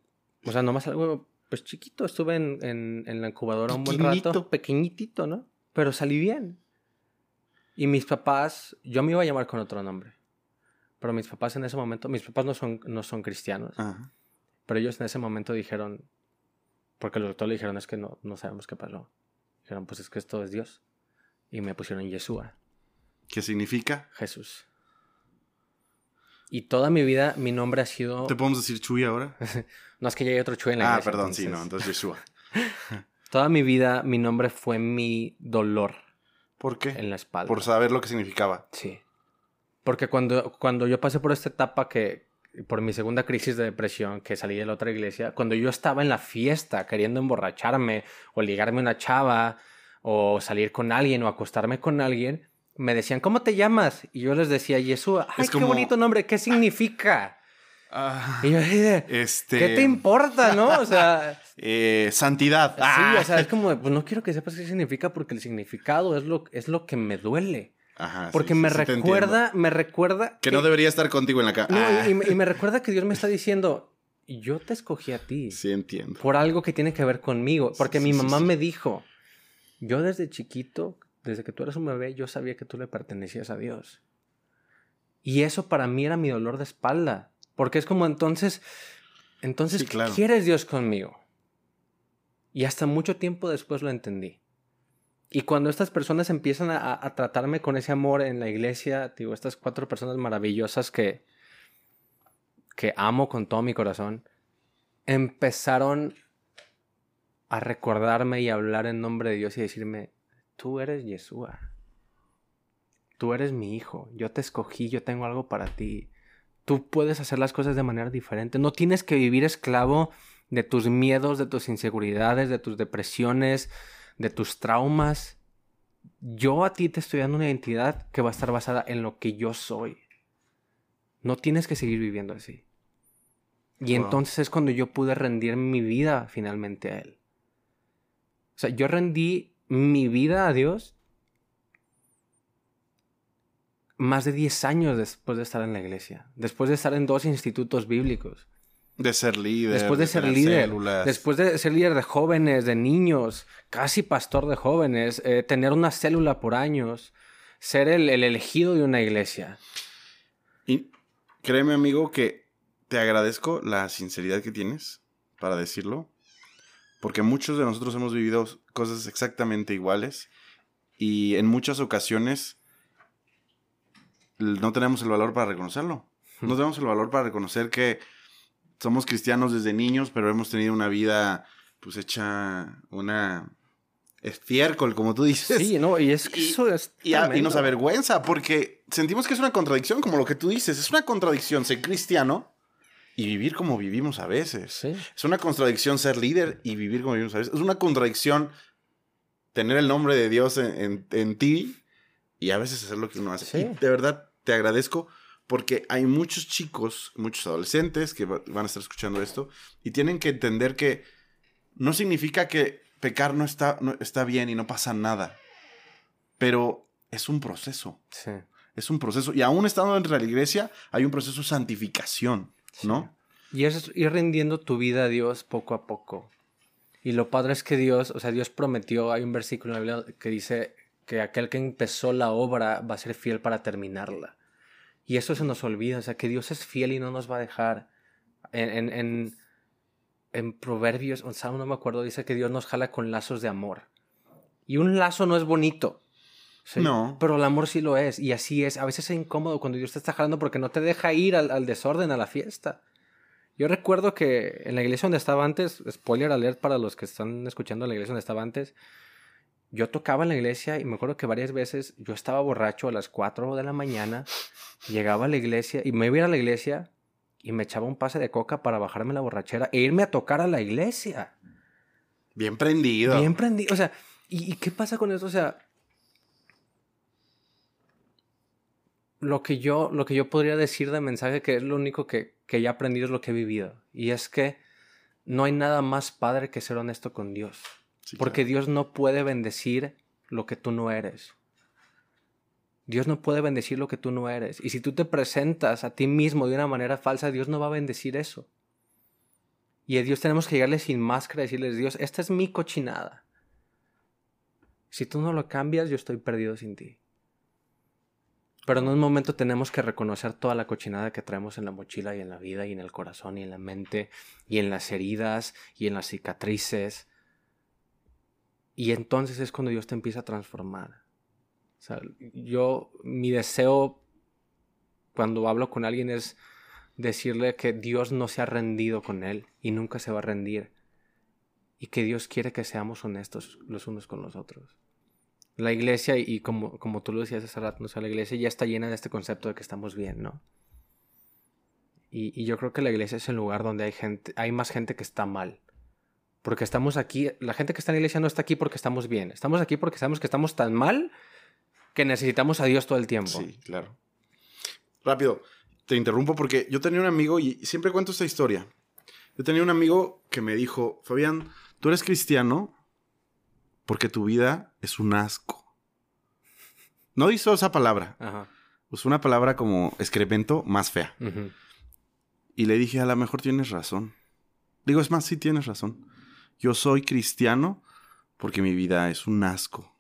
O sea, nomás algo pues chiquito. Estuve en, en, en la incubadora un buen rato. Pequeñitito, ¿no? Pero salí bien. Y mis papás. Yo me iba a llamar con otro nombre. Pero mis papás en ese momento. Mis papás no son, no son cristianos. Ajá. Pero ellos en ese momento dijeron. Porque los doctores le dijeron es que no, no sabemos qué pasó. Dijeron, pues es que esto es Dios. Y me pusieron Yeshua. ¿Qué significa? Toda Y toda mi vida mi nombre ha sido... ¿Te podemos decir Chuy ahora? No es que ya hay otro Chuy en la Ah, iglesia, perdón, sí, entonces- no, entonces Yeshua. Toda mi vida mi nombre fue mi dolor ¿Por qué? en la espalda. Por saber lo que significaba. Sí. Porque cuando, cuando yo pasé por esta etapa que, por mi segunda crisis de depresión, que salí de la otra iglesia, cuando yo estaba en la fiesta queriendo emborracharme o ligarme a una chava o salir con alguien o acostarme con alguien, me decían, ¿cómo te llamas? Y yo les decía, Yeshua, ¡ay, Es qué como- bonito nombre! ¿Qué significa? Ah, Y yo de, este. ¿qué te importa, no? O sea, eh, santidad. sí, Ah. o sea, es como, pues no quiero que sepas qué significa porque el significado es lo, es lo que me duele. Ajá, Porque sí, me sí recuerda, me recuerda Que no debería estar contigo en la cama. No, y, y me- y me recuerda que Dios me está diciendo, yo te escogí a ti Sí, entiendo. por algo que tiene que ver conmigo. Porque Sí, mi mamá me dijo, yo desde chiquito, desde que tú eras un bebé, yo sabía que tú le pertenecías a Dios. Y eso para mí era mi dolor de espalda. Porque es como entonces, entonces, ¿qué quieres Dios conmigo? Y hasta mucho tiempo después lo entendí. Y cuando estas personas empiezan a, a- tratarme con ese amor en la iglesia, digo, estas cuatro personas maravillosas que, que amo con todo mi corazón, empezaron a recordarme y hablar en nombre de Dios y decirme, tú eres Yeshua, tú eres mi hijo, yo te escogí, yo tengo algo para ti, tú puedes hacer las cosas de manera diferente, no tienes que vivir esclavo de tus miedos, de tus inseguridades, de tus depresiones, de tus traumas. Yo a ti te estoy dando una identidad que va a estar basada en lo que yo soy. No tienes que seguir viviendo así. Y Wow. entonces es cuando yo pude rendir mi vida finalmente a Él. O sea, yo rendí mi vida a Dios más de 10 años después de estar en la iglesia, después de estar en dos institutos bíblicos, De ser líder. después de ser líder, células. después de ser líder de jóvenes, de niños, casi pastor de jóvenes, eh, tener una célula por años, ser el, el elegido de una iglesia. Y créeme, amigo, que te agradezco la sinceridad que tienes para decirlo. Porque muchos de nosotros hemos vivido cosas exactamente iguales. Y en muchas ocasiones no tenemos el valor para reconocerlo. No tenemos el valor para reconocer que somos cristianos desde niños, pero hemos tenido una vida pues hecha una estiércol, como tú dices. Sí, no, y es que Y- eso es. Y, a- y nos avergüenza porque sentimos que es una contradicción, como lo que tú dices. Es una contradicción ser cristiano y vivir como vivimos a veces. Sí. Es una contradicción ser líder y vivir como vivimos a veces. Es una contradicción tener el nombre de Dios en, en- en ti y a veces hacer lo que uno hace. Sí. Y de verdad te agradezco porque hay muchos chicos, muchos adolescentes que va- van a estar escuchando esto y tienen que entender que no significa que pecar no está, no está bien y no pasa nada. Pero es un proceso. Sí. Es un proceso. Y aún estando dentro de la iglesia, hay un proceso de santificación, ¿no? Y es ir rindiendo tu vida a Dios poco a poco. Y lo padre es que Dios, o sea, Dios prometió, hay un versículo en la Biblia que dice que aquel que empezó la obra va a ser fiel para terminarla. Y eso se nos olvida, o sea, que Dios es fiel y no nos va a dejar. En, en, en, en Proverbios, o sea, no me acuerdo, dice que Dios nos jala con lazos de amor. Y un lazo no es bonito. No. Pero el amor sí lo es. Y así es. A veces es incómodo cuando Dios te está jalando porque no te deja ir al, al desorden, a la fiesta. Yo recuerdo que en la iglesia donde estaba antes, spoiler alert para los que están escuchando la iglesia donde estaba antes, yo tocaba en la iglesia y me acuerdo que varias veces yo estaba borracho a las 4 de la mañana, llegaba a la iglesia y me iba a ir a la iglesia y me echaba un pase de coca para bajarme la borrachera e irme a tocar a la iglesia. Bien prendido. Bien prendido. O sea, ¿y, y qué pasa con eso? O sea, lo que yo, lo que yo podría decir de mensaje, que es lo único que, que ya he aprendido, es lo que he vivido. Y es que no hay nada más padre que ser honesto con Dios. Sí, porque claro. Dios no puede bendecir lo que tú no eres. Dios no puede bendecir lo que tú no eres. Y si tú te presentas a ti mismo de una manera falsa, Dios no va a bendecir eso. Y a Dios tenemos que llegarle sin máscara y decirles, Dios, esta es mi cochinada. Si tú no lo cambias, yo estoy perdido sin ti. Pero en un momento tenemos que reconocer toda la cochinada que traemos en la mochila y en la vida y en el corazón y en la mente y en las heridas y en las cicatrices. Y entonces es cuando Dios te empieza a transformar. O sea, yo, mi deseo cuando hablo con alguien es decirle que Dios no se ha rendido con él y nunca se va a rendir. Y que Dios quiere que seamos honestos los unos con los otros. La iglesia, y como, como tú lo decías hace rato, o la iglesia ya está llena de este concepto de que estamos bien, ¿no? Y, y yo creo que la iglesia es el lugar donde hay gente, hay más gente que está mal. Porque estamos aquí, la gente que está en la iglesia no está aquí porque estamos bien. Estamos aquí porque sabemos que estamos tan mal que necesitamos a Dios todo el tiempo. Sí, claro. Rápido, te interrumpo porque yo tenía un amigo y siempre cuento esta historia. Yo tenía un amigo que me dijo, Fabián, tú eres cristiano porque tu vida es un asco. No hizo esa palabra. Ajá. Usó una palabra como excremento más fea. Y le dije, a lo mejor tienes razón. Digo, es más, sí tienes razón. Yo soy cristiano porque mi vida es un asco.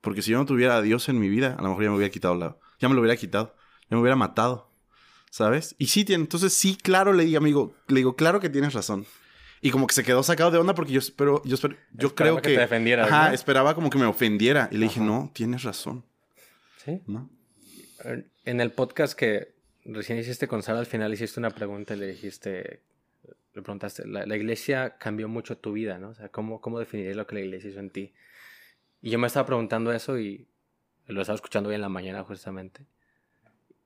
Porque si yo no tuviera a Dios en mi vida, a lo mejor ya me hubiera quitado la... Ya me lo hubiera quitado. Ya me hubiera matado. ¿Sabes? Y sí tiene... Entonces sí, claro, le digo, amigo. Le digo, claro que tienes razón. Y como que se quedó sacado de onda porque yo espero... Yo, espero, yo Esperaba creo que que... te Ajá, ¿no? esperaba como que me ofendiera. Y le dije, no, tienes razón. Sí. ¿No? En el podcast que recién hiciste con Sara, al final hiciste una pregunta y le dijiste, preguntaste, la, iglesia cambió mucho tu vida, ¿no? O sea, ¿cómo, ¿cómo definirías lo que la iglesia hizo en ti? Y yo me estaba preguntando eso y lo estaba escuchando hoy en la mañana justamente.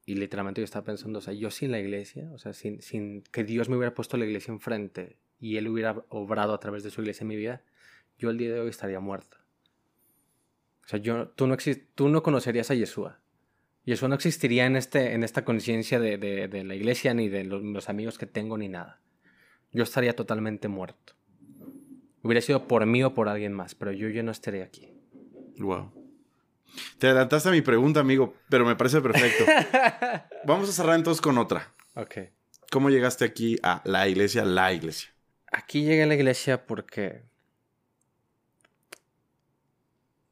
Y literalmente yo estaba pensando, o sea, yo sin la iglesia, o sea, sin, sin que Dios me hubiera puesto la iglesia enfrente y Él hubiera obrado a través de su iglesia en mi vida, yo el día de hoy estaría muerto. O sea, yo, tú, no tú no conocerías a Yeshua. Yeshua no existiría en, este, en esta conciencia de, de- de la iglesia, ni de los, los amigos que tengo, ni nada. Yo estaría totalmente muerto. Hubiera sido por mí o por alguien más, pero yo ya no estaría aquí. Wow. Te adelantaste a mi pregunta, amigo, pero me parece perfecto. Vamos a cerrar entonces con otra. ok. ¿Cómo llegaste aquí a la iglesia, la iglesia? Aquí llegué a la iglesia porque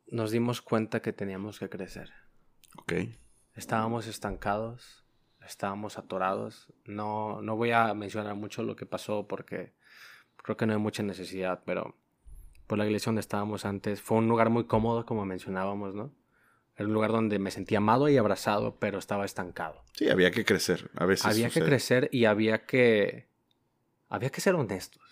nos dimos cuenta que teníamos que crecer. Ok. Estábamos estancados, estábamos atorados. No, no voy a mencionar mucho lo que pasó porque creo que no hay mucha necesidad, pero por la iglesia donde estábamos antes fue un lugar muy cómodo, como mencionábamos, ¿no? Era un lugar donde me sentía amado y abrazado, pero estaba estancado. Sí, había que crecer. A veces. había que crecer y había que había que ser honestos,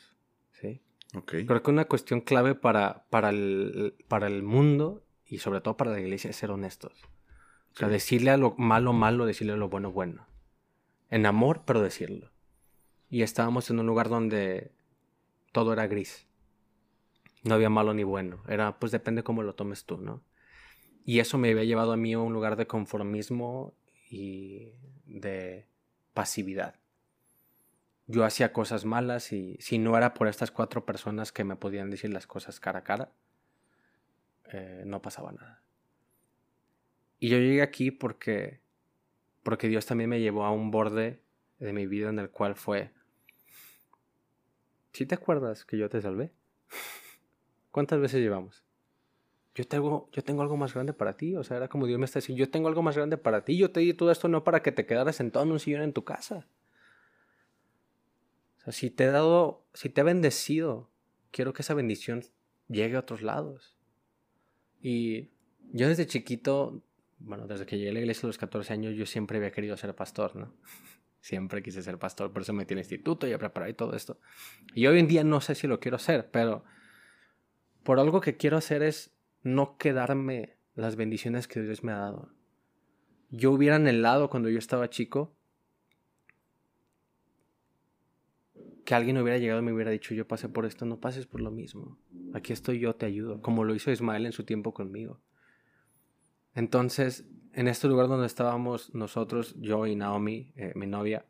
¿sí? Creo que una cuestión clave para, para, el, para el mundo y sobre todo para la iglesia es ser honestos. O sea, decirle a lo malo malo, decirle a lo bueno bueno. En amor, pero decirlo. Y estábamos en un lugar donde todo era gris. No había malo ni bueno. Era, pues depende cómo lo tomes tú, ¿no? Y eso me había llevado a mí a un lugar de conformismo y de pasividad. Yo hacía cosas malas y si no era por estas cuatro personas que me podían decir las cosas cara a cara, eh, no pasaba nada. Y yo llegué aquí porque, porque Dios también me llevó a un borde de mi vida en el cual fue, ¿sí te acuerdas que yo te salvé? ¿Cuántas veces llevamos? Yo tengo, yo tengo algo más grande para ti. O sea, era como Dios me está diciendo, yo tengo algo más grande para ti. Yo te di todo esto no para que te quedaras sentado en un sillón en tu casa. O sea, si te he dado, si te he bendecido, quiero que esa bendición llegue a otros lados. Y Yo desde chiquito, bueno, desde que llegué a la iglesia a los 14 años, yo siempre había querido ser pastor, ¿no? Siempre quise ser pastor, por eso me metí al instituto y y todo esto. Y hoy en día no sé si lo quiero hacer, pero por algo que quiero hacer es no quedarme las bendiciones que Dios me ha dado. Yo hubiera anhelado cuando yo estaba chico que alguien hubiera llegado y me hubiera dicho, yo pasé por esto, no pases por lo mismo. Aquí estoy yo, te ayudo, como lo hizo Ismael en su tiempo conmigo. Entonces, en este lugar donde estábamos nosotros, yo y Naomi, eh, mi novia,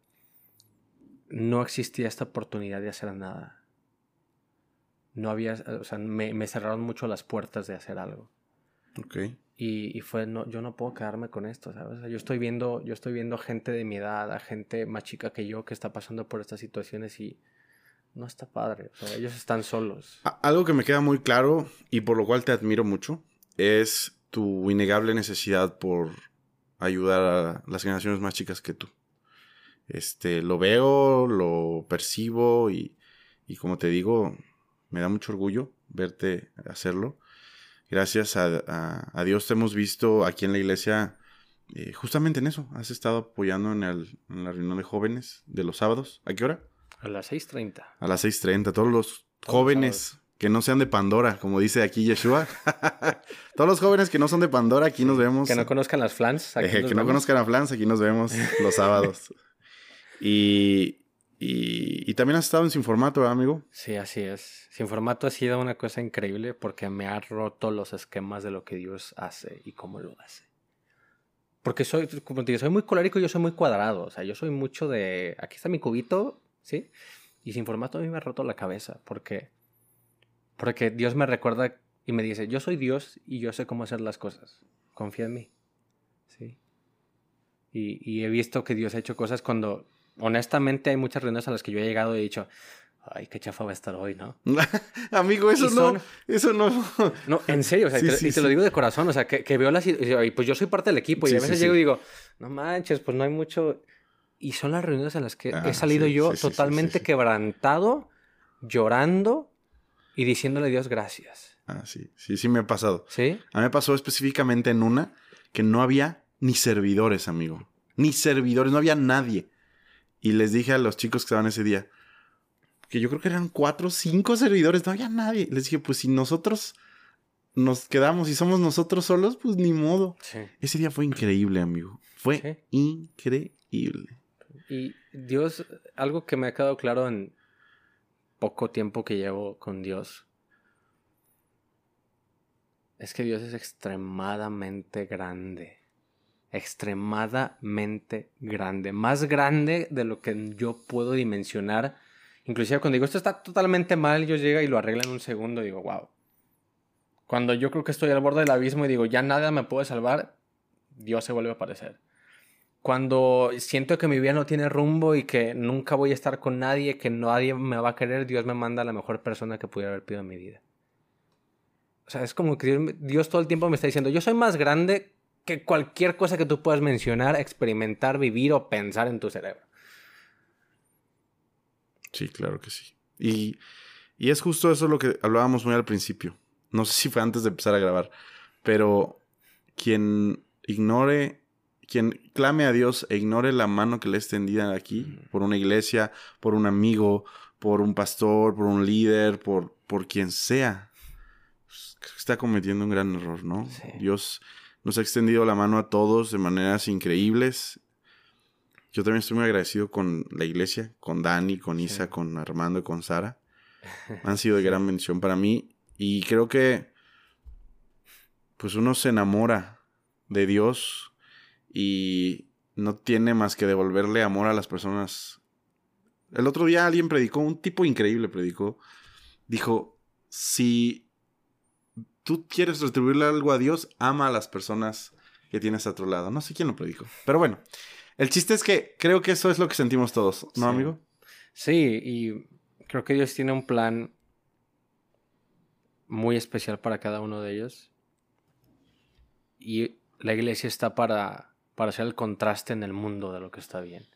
no existía esta oportunidad de hacer nada. No había, o sea, me, cerraron mucho las puertas de hacer algo. Ok. Y, y, fue, no, yo no puedo quedarme con esto, ¿sabes? yo estoy viendo, yo estoy viendo gente de mi edad, a gente más chica que yo que está pasando por estas situaciones y no está padre. O sea, ellos están solos. Algo que me queda muy claro y por lo cual te admiro mucho es tu innegable necesidad por ayudar a las generaciones más chicas que tú. Este, lo veo, lo percibo y, y como te digo, me da mucho orgullo verte hacerlo. Gracias a, a, Dios te hemos visto aquí en la iglesia eh, justamente en eso. Has estado apoyando en, el, en la reunión de jóvenes de los sábados. ¿A qué hora? A las 6.30. A las 6.30. Todos los jóvenes que no sean de Pandora, como dice aquí Yeshua. Todos los jóvenes que no son de Pandora, aquí nos vemos. Que no conozcan las flans. Eh, que no conozcan a flans, aquí nos vemos los sábados. y, y, también has estado en Sin Formato, amigo? Sí, así es. Sin Formato ha sido una cosa increíble porque me ha roto los esquemas de lo que Dios hace y cómo lo hace. Porque soy, como te digo, soy muy colérico y yo soy muy cuadrado. O sea, yo soy mucho de. Aquí está mi cubito, ¿sí? Y sin formato a mí me ha roto la cabeza. Porque porque Dios me recuerda y me dice, yo soy Dios y yo sé cómo hacer las cosas. Confía en mí. ¿Sí? Y, he visto que Dios ha hecho cosas cuando, honestamente, hay muchas reuniones a las que yo he llegado y he dicho, ay, qué chafa va a estar hoy, ¿no? Amigo, eso no, eso no. No, en serio, o sea, y te lo digo de corazón, o sea, que, veo las... Y pues yo soy parte del equipo y a veces llego y digo, no manches, pues no hay mucho... Y son las reuniones en las que he ah, salido yo totalmente quebrantado, llorando, y diciéndole a Dios gracias. Ah, sí, sí, sí me ha pasado. ¿Sí? A mí me pasó específicamente en una que no había ni servidores, amigo. Ni servidores, no había nadie. Y les dije a los chicos que estaban ese día, que yo creo que eran cuatro cinco servidores, no había nadie. Les dije, pues si nosotros nos quedamos y somos nosotros solos, pues ni modo. Sí. Ese día fue increíble, amigo. Fue increíble. Y Dios, algo que me ha quedado claro en, poco tiempo que llevo con Dios, es que Dios es extremadamente grande. Extremadamente grande. Más grande de lo que yo puedo dimensionar. Inclusive cuando digo esto está totalmente mal, yo llega y lo arregla en un segundo digo, wow. Cuando yo creo que estoy al borde del abismo y digo, ya nada me puede salvar, Dios se vuelve a aparecer cuando siento que mi vida no tiene rumbo y que nunca voy a estar con nadie, que nadie me va a querer, Dios me manda a la mejor persona que pudiera haber pedido en mi vida. O sea, es como que Dios, todo el tiempo me está diciendo, yo soy más grande que cualquier cosa que tú puedas mencionar, experimentar, vivir o pensar en tu cerebro. Sí, claro que sí. Y, y es justo eso lo que hablábamos muy al principio. No sé si fue antes de empezar a grabar, pero quien ignore quien clame a Dios e ignore la mano que le es tendida aquí, por una iglesia, por un amigo, por un pastor, por un líder, por, por quien sea, pues, está cometiendo un gran error, ¿no? Dios nos ha extendido la mano a todos de maneras increíbles. Yo también estoy muy agradecido con la iglesia, con Dani, con Isa, con Armando y con Sara. Han sido de gran mención para mí y creo que pues uno se enamora de Dios y no tiene más que devolverle amor a las personas. El otro día alguien predicó, un tipo increíble predicó, dijo, si tú quieres retribuirle algo a Dios, ama a las personas que tienes a tu lado. No sé quién lo predicó, pero bueno, el chiste es que creo que eso es lo que sentimos todos, ¿no, amigo? Sí, y creo que Dios tiene un plan muy especial para cada uno de ellos. Y la iglesia está para para hacer el contraste en el mundo de lo que está bien.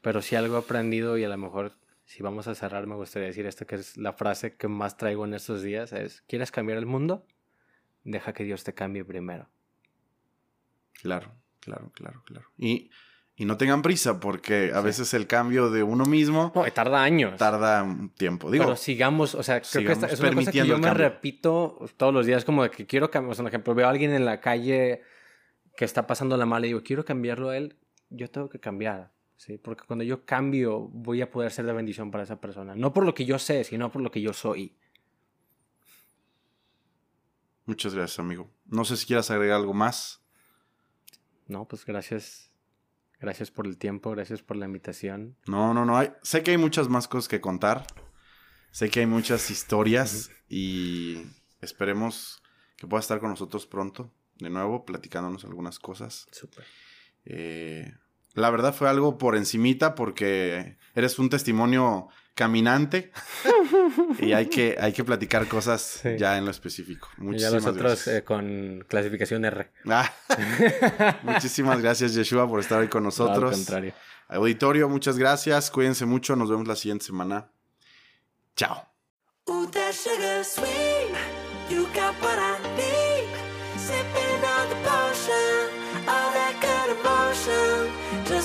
Pero si algo he aprendido y a lo mejor si vamos a cerrar me gustaría decir esto que es la frase que más traigo en estos días es, ¿quieres cambiar el mundo? deja que Dios te cambie primero. Claro, claro, claro, claro. Y, y no tengan prisa porque a veces el cambio de uno mismo No, tarda años. tarda un tiempo. Digo, pero sigamos, o sea, creo que esta sigamos es una cosa que yo me repito todos los días, como de que quiero cambiar. O sea, por ejemplo, veo a alguien en la calle que está pasando la mala y digo, quiero cambiarlo a él, yo tengo que cambiar. ¿sí? Porque cuando yo cambio, voy a poder ser de bendición para esa persona. No por lo que yo sé, sino por lo que yo soy. muchas gracias, amigo. No sé si quieras agregar algo más. No, pues gracias. Gracias por el tiempo, gracias por la invitación. No, no, no. Hay, sé que hay muchas más cosas que contar. Sé que hay muchas historias y esperemos que pueda estar con nosotros pronto, de nuevo, platicándonos algunas cosas. Súper. Eh, la verdad fue algo por encimita porque eres un testimonio caminante y hay que, hay que platicar cosas Sí. ya en lo específico. Y ya Muchísimas nosotros gracias. eh, con clasificación R. Ah, muchísimas gracias, Yeshua, por estar hoy con Al nosotros. contrario. Auditorio, muchas gracias. Cuídense mucho. Nos vemos la siguiente semana. Chao.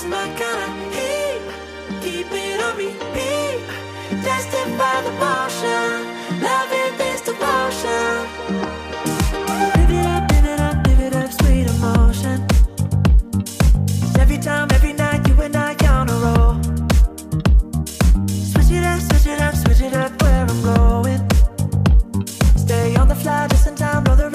my kind of heat. Keep it on repeat. Testify the motion. Love it, this devotion. Live it up, live it up, sweet emotion. Every time, every night, you and I on a roll. Switch it up, switch it up, switch it up, where I'm going. Stay on the fly, just in time, roll the